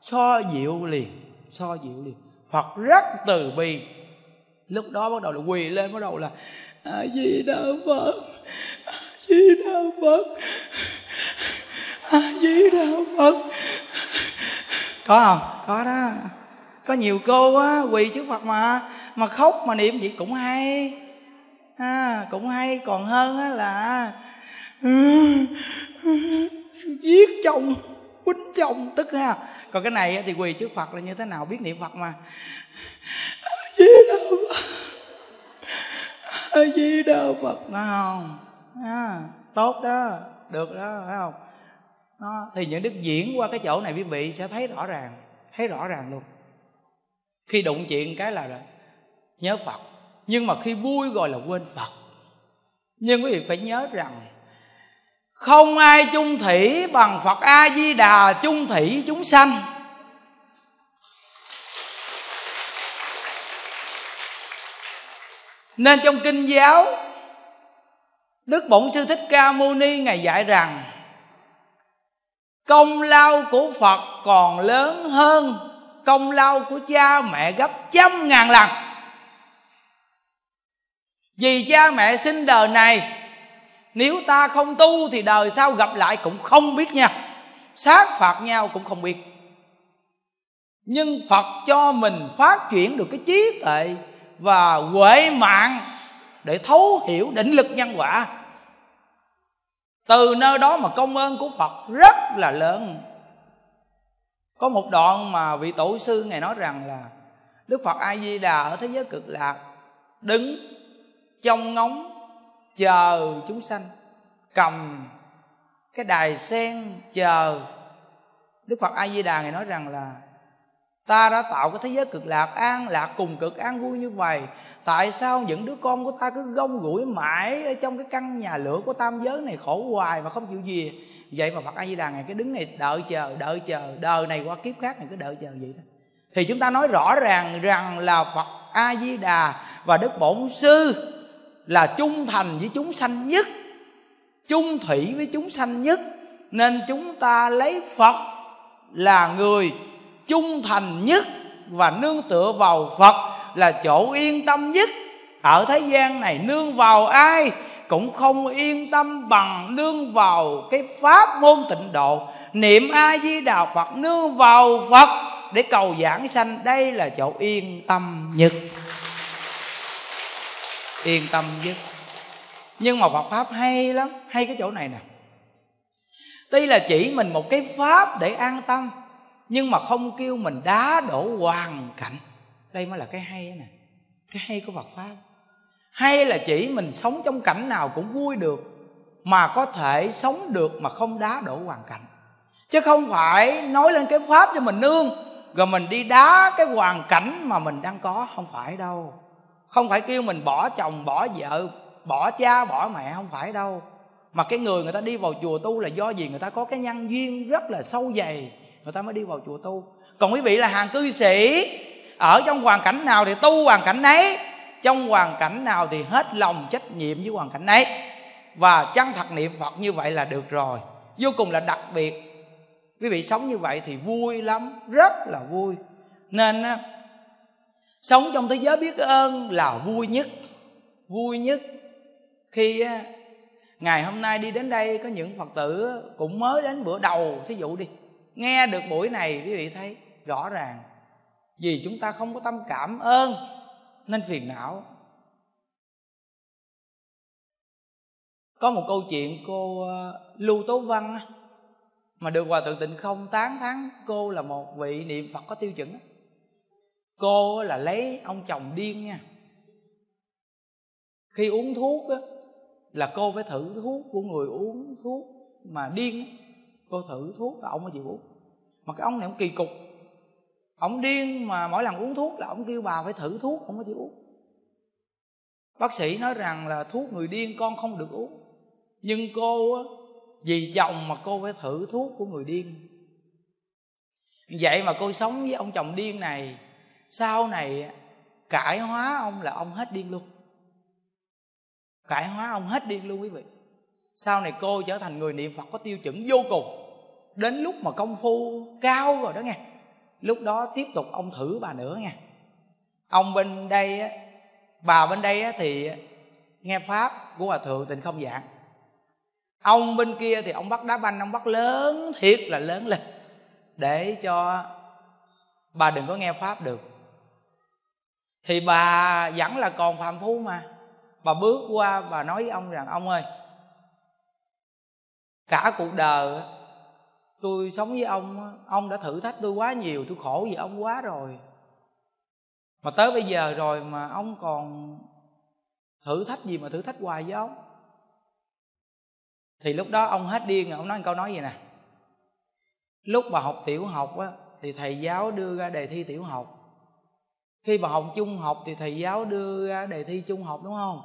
so dịu liền so dịu liền. Phật rất từ bi. Lúc đó bắt đầu là quỳ lên bắt đầu là a di đà phật a di đà phật a di đà phật. Có không? Có đó. Có nhiều cô á quỳ trước phật mà mà khóc mà niệm vậy cũng hay. À, cũng hay. Còn hơn á là giết chồng quýnh chồng tức ha. Còn cái này thì quỳ trước phật là như thế nào? Biết niệm phật mà. A di đà phật. A di đà phật phải không? À, tốt đó được đó phải không? Đó. thì những đức diễn qua cái chỗ này quý vị sẽ thấy rõ ràng thấy rõ ràng luôn. Khi đụng chuyện cái là nhớ phật. Nhưng mà khi vui gọi là quên phật. Nhưng quý vị phải nhớ rằng không ai chung thủy bằng phật a di đà chung thủy chúng sanh. Nên trong kinh giáo, đức bổn sư thích ca mâu ni ngài dạy rằng, công lao của phật còn lớn hơn công lao của cha mẹ gấp trăm ngàn lần. Vì cha mẹ sinh đời này nếu ta không tu thì đời sau gặp lại cũng không biết nha. Sát phạt nhau cũng không biết. Nhưng phật cho mình phát triển được cái trí tuệ và huệ mạng để thấu hiểu định lực nhân quả. Từ nơi đó mà công ơn của phật rất là lớn. Có một đoạn mà vị tổ sư ngài nói rằng là, đức phật a di đà ở thế giới cực lạc, đứng trong ngóng chờ chúng sanh, cầm cái đài sen chờ. Đức phật a di đà ngài nói rằng là, ta đã tạo cái thế giới cực lạc, an lạc cùng cực an vui như vậy, tại sao những đứa con của ta cứ gông gũi mãi ở trong cái căn nhà lửa của tam giới này khổ hoài mà không chịu gì vậy mà phật a di đà ngài cứ đứng này đợi chờ đợi chờ, đời này qua kiếp khác này cứ đợi chờ vậy đó thì chúng ta nói rõ ràng rằng là phật a di đà và đức bổn sư là trung thành với chúng sanh nhất, chung thủy với chúng sanh nhất. Nên chúng ta lấy phật là người trung thành nhất và nương tựa vào phật là chỗ yên tâm nhất. Ở thế gian này nương vào ai cũng không yên tâm bằng nương vào cái pháp môn tịnh độ. Niệm a di đà phật nương vào phật để cầu giảng sanh, đây là chỗ yên tâm nhất yên tâm chứ. nhưng mà Phật pháp hay lắm, hay cái chỗ này nè. Tuy là chỉ mình một cái pháp để an tâm, nhưng mà không kêu mình đá đổ hoàn cảnh. Đây mới là cái hay nè, cái hay của Phật pháp. Hay là chỉ mình sống trong cảnh nào cũng vui được, mà có thể sống được mà không đá đổ hoàn cảnh. Chứ không phải nói lên cái pháp cho mình nương, rồi mình đi đá cái hoàn cảnh mà mình đang có. Không phải đâu không phải kêu mình bỏ chồng, bỏ vợ, bỏ cha, bỏ mẹ, không phải đâu. Mà cái người người ta đi vào chùa tu là do gì người ta có cái nhân duyên rất là sâu dày, người ta mới đi vào chùa tu. Còn quý vị là hàng cư sĩ, ở trong hoàn cảnh nào thì tu hoàn cảnh ấy, trong hoàn cảnh nào thì hết lòng trách nhiệm với hoàn cảnh ấy. Và chân thật niệm phật như vậy là được rồi. Vô cùng là đặc biệt. Quý vị sống như vậy thì vui lắm, rất là vui. Nên sống trong thế giới biết ơn là vui nhất. Vui nhất khi ngày hôm nay đi đến đây, có những phật tử cũng mới đến bữa đầu. Thí dụ đi, nghe được buổi này quý vị thấy rõ ràng. Vì chúng ta không có tâm cảm ơn, nên phiền não. Có một câu chuyện cô ờ, lưu tố văn mà được hòa thượng tịnh không tán thán, cô là một vị niệm phật có tiêu chuẩn cô là lấy ông chồng điên nha. Khi uống thuốc á, là cô phải thử thuốc của người uống thuốc mà điên cô thử thuốc là ông mới chịu uống. Mà cái ông này ông kỳ cục. Ông điên mà mỗi lần uống thuốc là ông kêu bà phải thử thuốc, ông mới chịu uống. Bác sĩ nói rằng là thuốc người điên con không được uống. Nhưng cô á, vì chồng mà cô phải thử thuốc của người điên. Vậy mà cô sống với ông chồng điên này sau này cải hóa ông là ông hết điên luôn. Cải hóa ông hết điên luôn quý vị. Sau này cô trở thành người niệm phật có tiêu chuẩn vô cùng. Đến lúc mà công phu cao rồi đó nghe. Lúc đó tiếp tục ông thử bà nữa nghe, ông bên đây á bà bên đây á thì nghe pháp của hòa thượng tình không dạng ông bên kia thì ông bắt đá banh ông bắt lớn thiệt là lớn lên. Để cho bà đừng có nghe pháp được thì bà vẫn là còn phàm phu mà. Bà bước qua và nói với ông rằng, ông ơi, cả cuộc đời tôi sống với ông ông đã thử thách tôi quá nhiều, tôi khổ vì ông quá rồi. Mà tới bây giờ rồi mà ông còn thử thách gì mà thử thách hoài với ông? Thì lúc đó ông hết điên rồi, ông nói một câu nói gì nè? Lúc bà học tiểu học á, thì thầy giáo đưa ra đề thi tiểu học khi bà học trung học thì thầy giáo đưa ra đề thi trung học đúng không?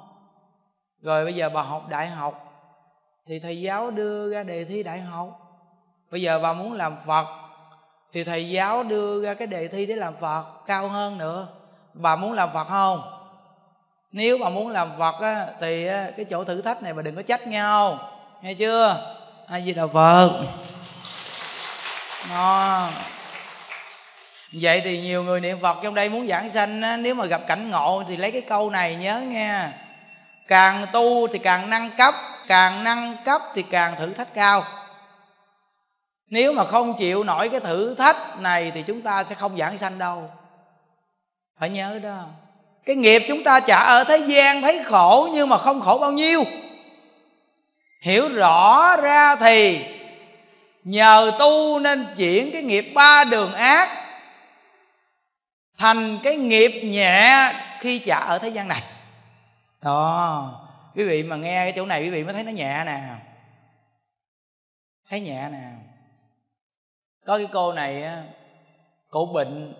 Rồi bây giờ bà học đại học thì thầy giáo đưa ra đề thi đại học. Bây giờ bà muốn làm phật thì thầy giáo đưa ra cái đề thi để làm phật cao hơn nữa. Bà muốn làm phật không? Nếu bà muốn làm phật á, thì cái chỗ thử thách này bà đừng có trách nhau nghe chưa? Ai gì đạo phật. Nó vậy thì nhiều người niệm phật trong đây muốn giảng sanh á, nếu mà gặp cảnh ngộ thì lấy cái câu này nhớ nghe. Càng tu thì càng nâng cấp càng nâng cấp thì càng thử thách cao. Nếu mà không chịu nổi cái thử thách này thì chúng ta sẽ không giảng sanh đâu. Phải nhớ đó. Cái nghiệp chúng ta trả ở thế gian thấy khổ nhưng mà không khổ bao nhiêu. Hiểu rõ ra thì nhờ tu nên chuyển cái nghiệp ba đường ác thành cái nghiệp nhẹ khi trả ở thế gian này. Đó, quý vị mà nghe cái chỗ này, quý vị mới thấy nó nhẹ nè thấy nhẹ nè có cái cô này cổ bệnh.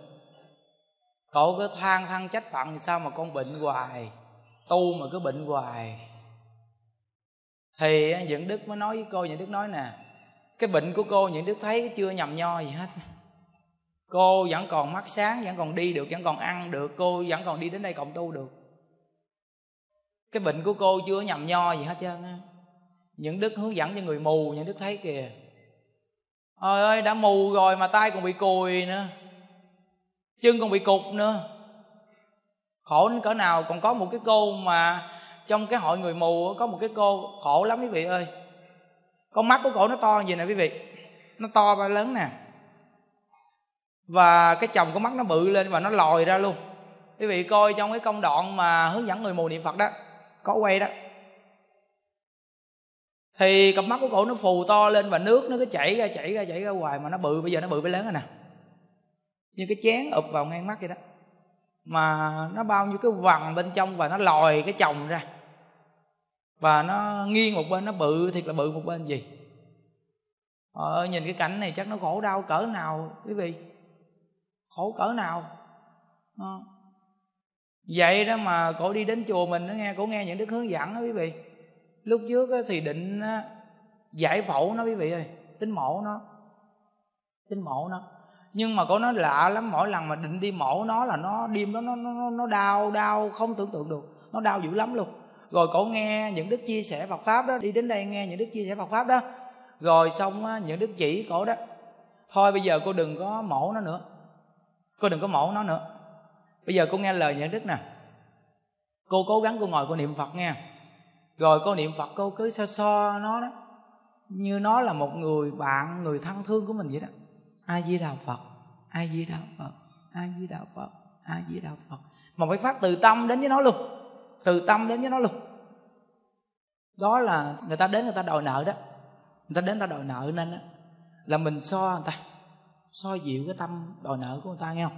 Cổ cứ than than trách phận, sao mà con bệnh hoài? Tu mà cứ bệnh hoài. Thì những đức mới nói với cô, những đức nói nè, cái bệnh của cô, những đức thấy chưa nhầm nho gì hết cô vẫn còn mắt sáng, vẫn còn đi được, vẫn còn ăn được. Cô vẫn còn đi đến đây cộng tu được. Cái bệnh của cô chưa nhầm nho gì hết trơn á. Những đức hướng dẫn cho người mù, những đức thấy kìa. Ôi ơi, đã mù rồi mà tay còn bị cùi nữa. Chân còn bị cục nữa. Khổ đến cỡ nào còn có một cái cô mà trong cái hội người mù có một cái cô khổ lắm quý vị ơi. Con mắt của cổ nó to gì nè quý vị. Nó to và lớn nè và cái chồng của mắt nó bự lên và nó lòi ra luôn. Quý vị coi trong cái công đoạn mà hướng dẫn người mù niệm phật đó có quay đó. Thì cặp mắt của cổ nó phù to lên và nước nó cứ chảy ra chảy ra chảy ra hoài mà nó bự bây giờ nó bự với lớn rồi nè. Như cái chén ụp vào ngang mắt vậy đó. Mà nó bao nhiêu cái vằn bên trong và nó lòi cái chồng ra. Và nó nghiêng một bên nó bự thiệt là bự một bên gì. Ờ, nhìn cái cảnh này chắc nó khổ đau cỡ nào quý vị khổ cỡ nào. À. vậy đó mà cổ đi đến chùa mình, nó nghe, cổ nghe những đức hướng dẫn đó quý vị. Lúc trước thì định giải phẫu nó quý vị ơi, tính mổ nó. Tính mổ nó. Nhưng mà cổ nói lạ lắm, mỗi lần mà định đi mổ nó là nó, đêm đó nó nó nó đau đau, không tưởng tượng được. Nó đau dữ lắm luôn. Rồi cổ nghe những đức chia sẻ Phật pháp đó, đi đến đây nghe những đức chia sẻ Phật pháp đó. Rồi xong những đức chỉ cổ đó. Thôi bây giờ cô đừng có mổ nó nữa cô đừng có mổ nó nữa. Bây giờ cô nghe lời nhà đức nè. Cô cố gắng cô ngồi cô niệm phật nghe. Rồi cô niệm phật cô cứ so so nó đó. Như nó là một người bạn người thân thương của mình vậy đó. A di đà phật a di đà phật a di đà phật a di đà phật. Mà phải phát từ tâm đến với nó luôn. Từ tâm đến với nó luôn. Đó là người ta đến người ta đòi nợ đó. Người ta đến người ta đòi nợ nên đó, là mình so người ta so dịu cái tâm đòi nợ của người ta nghe không?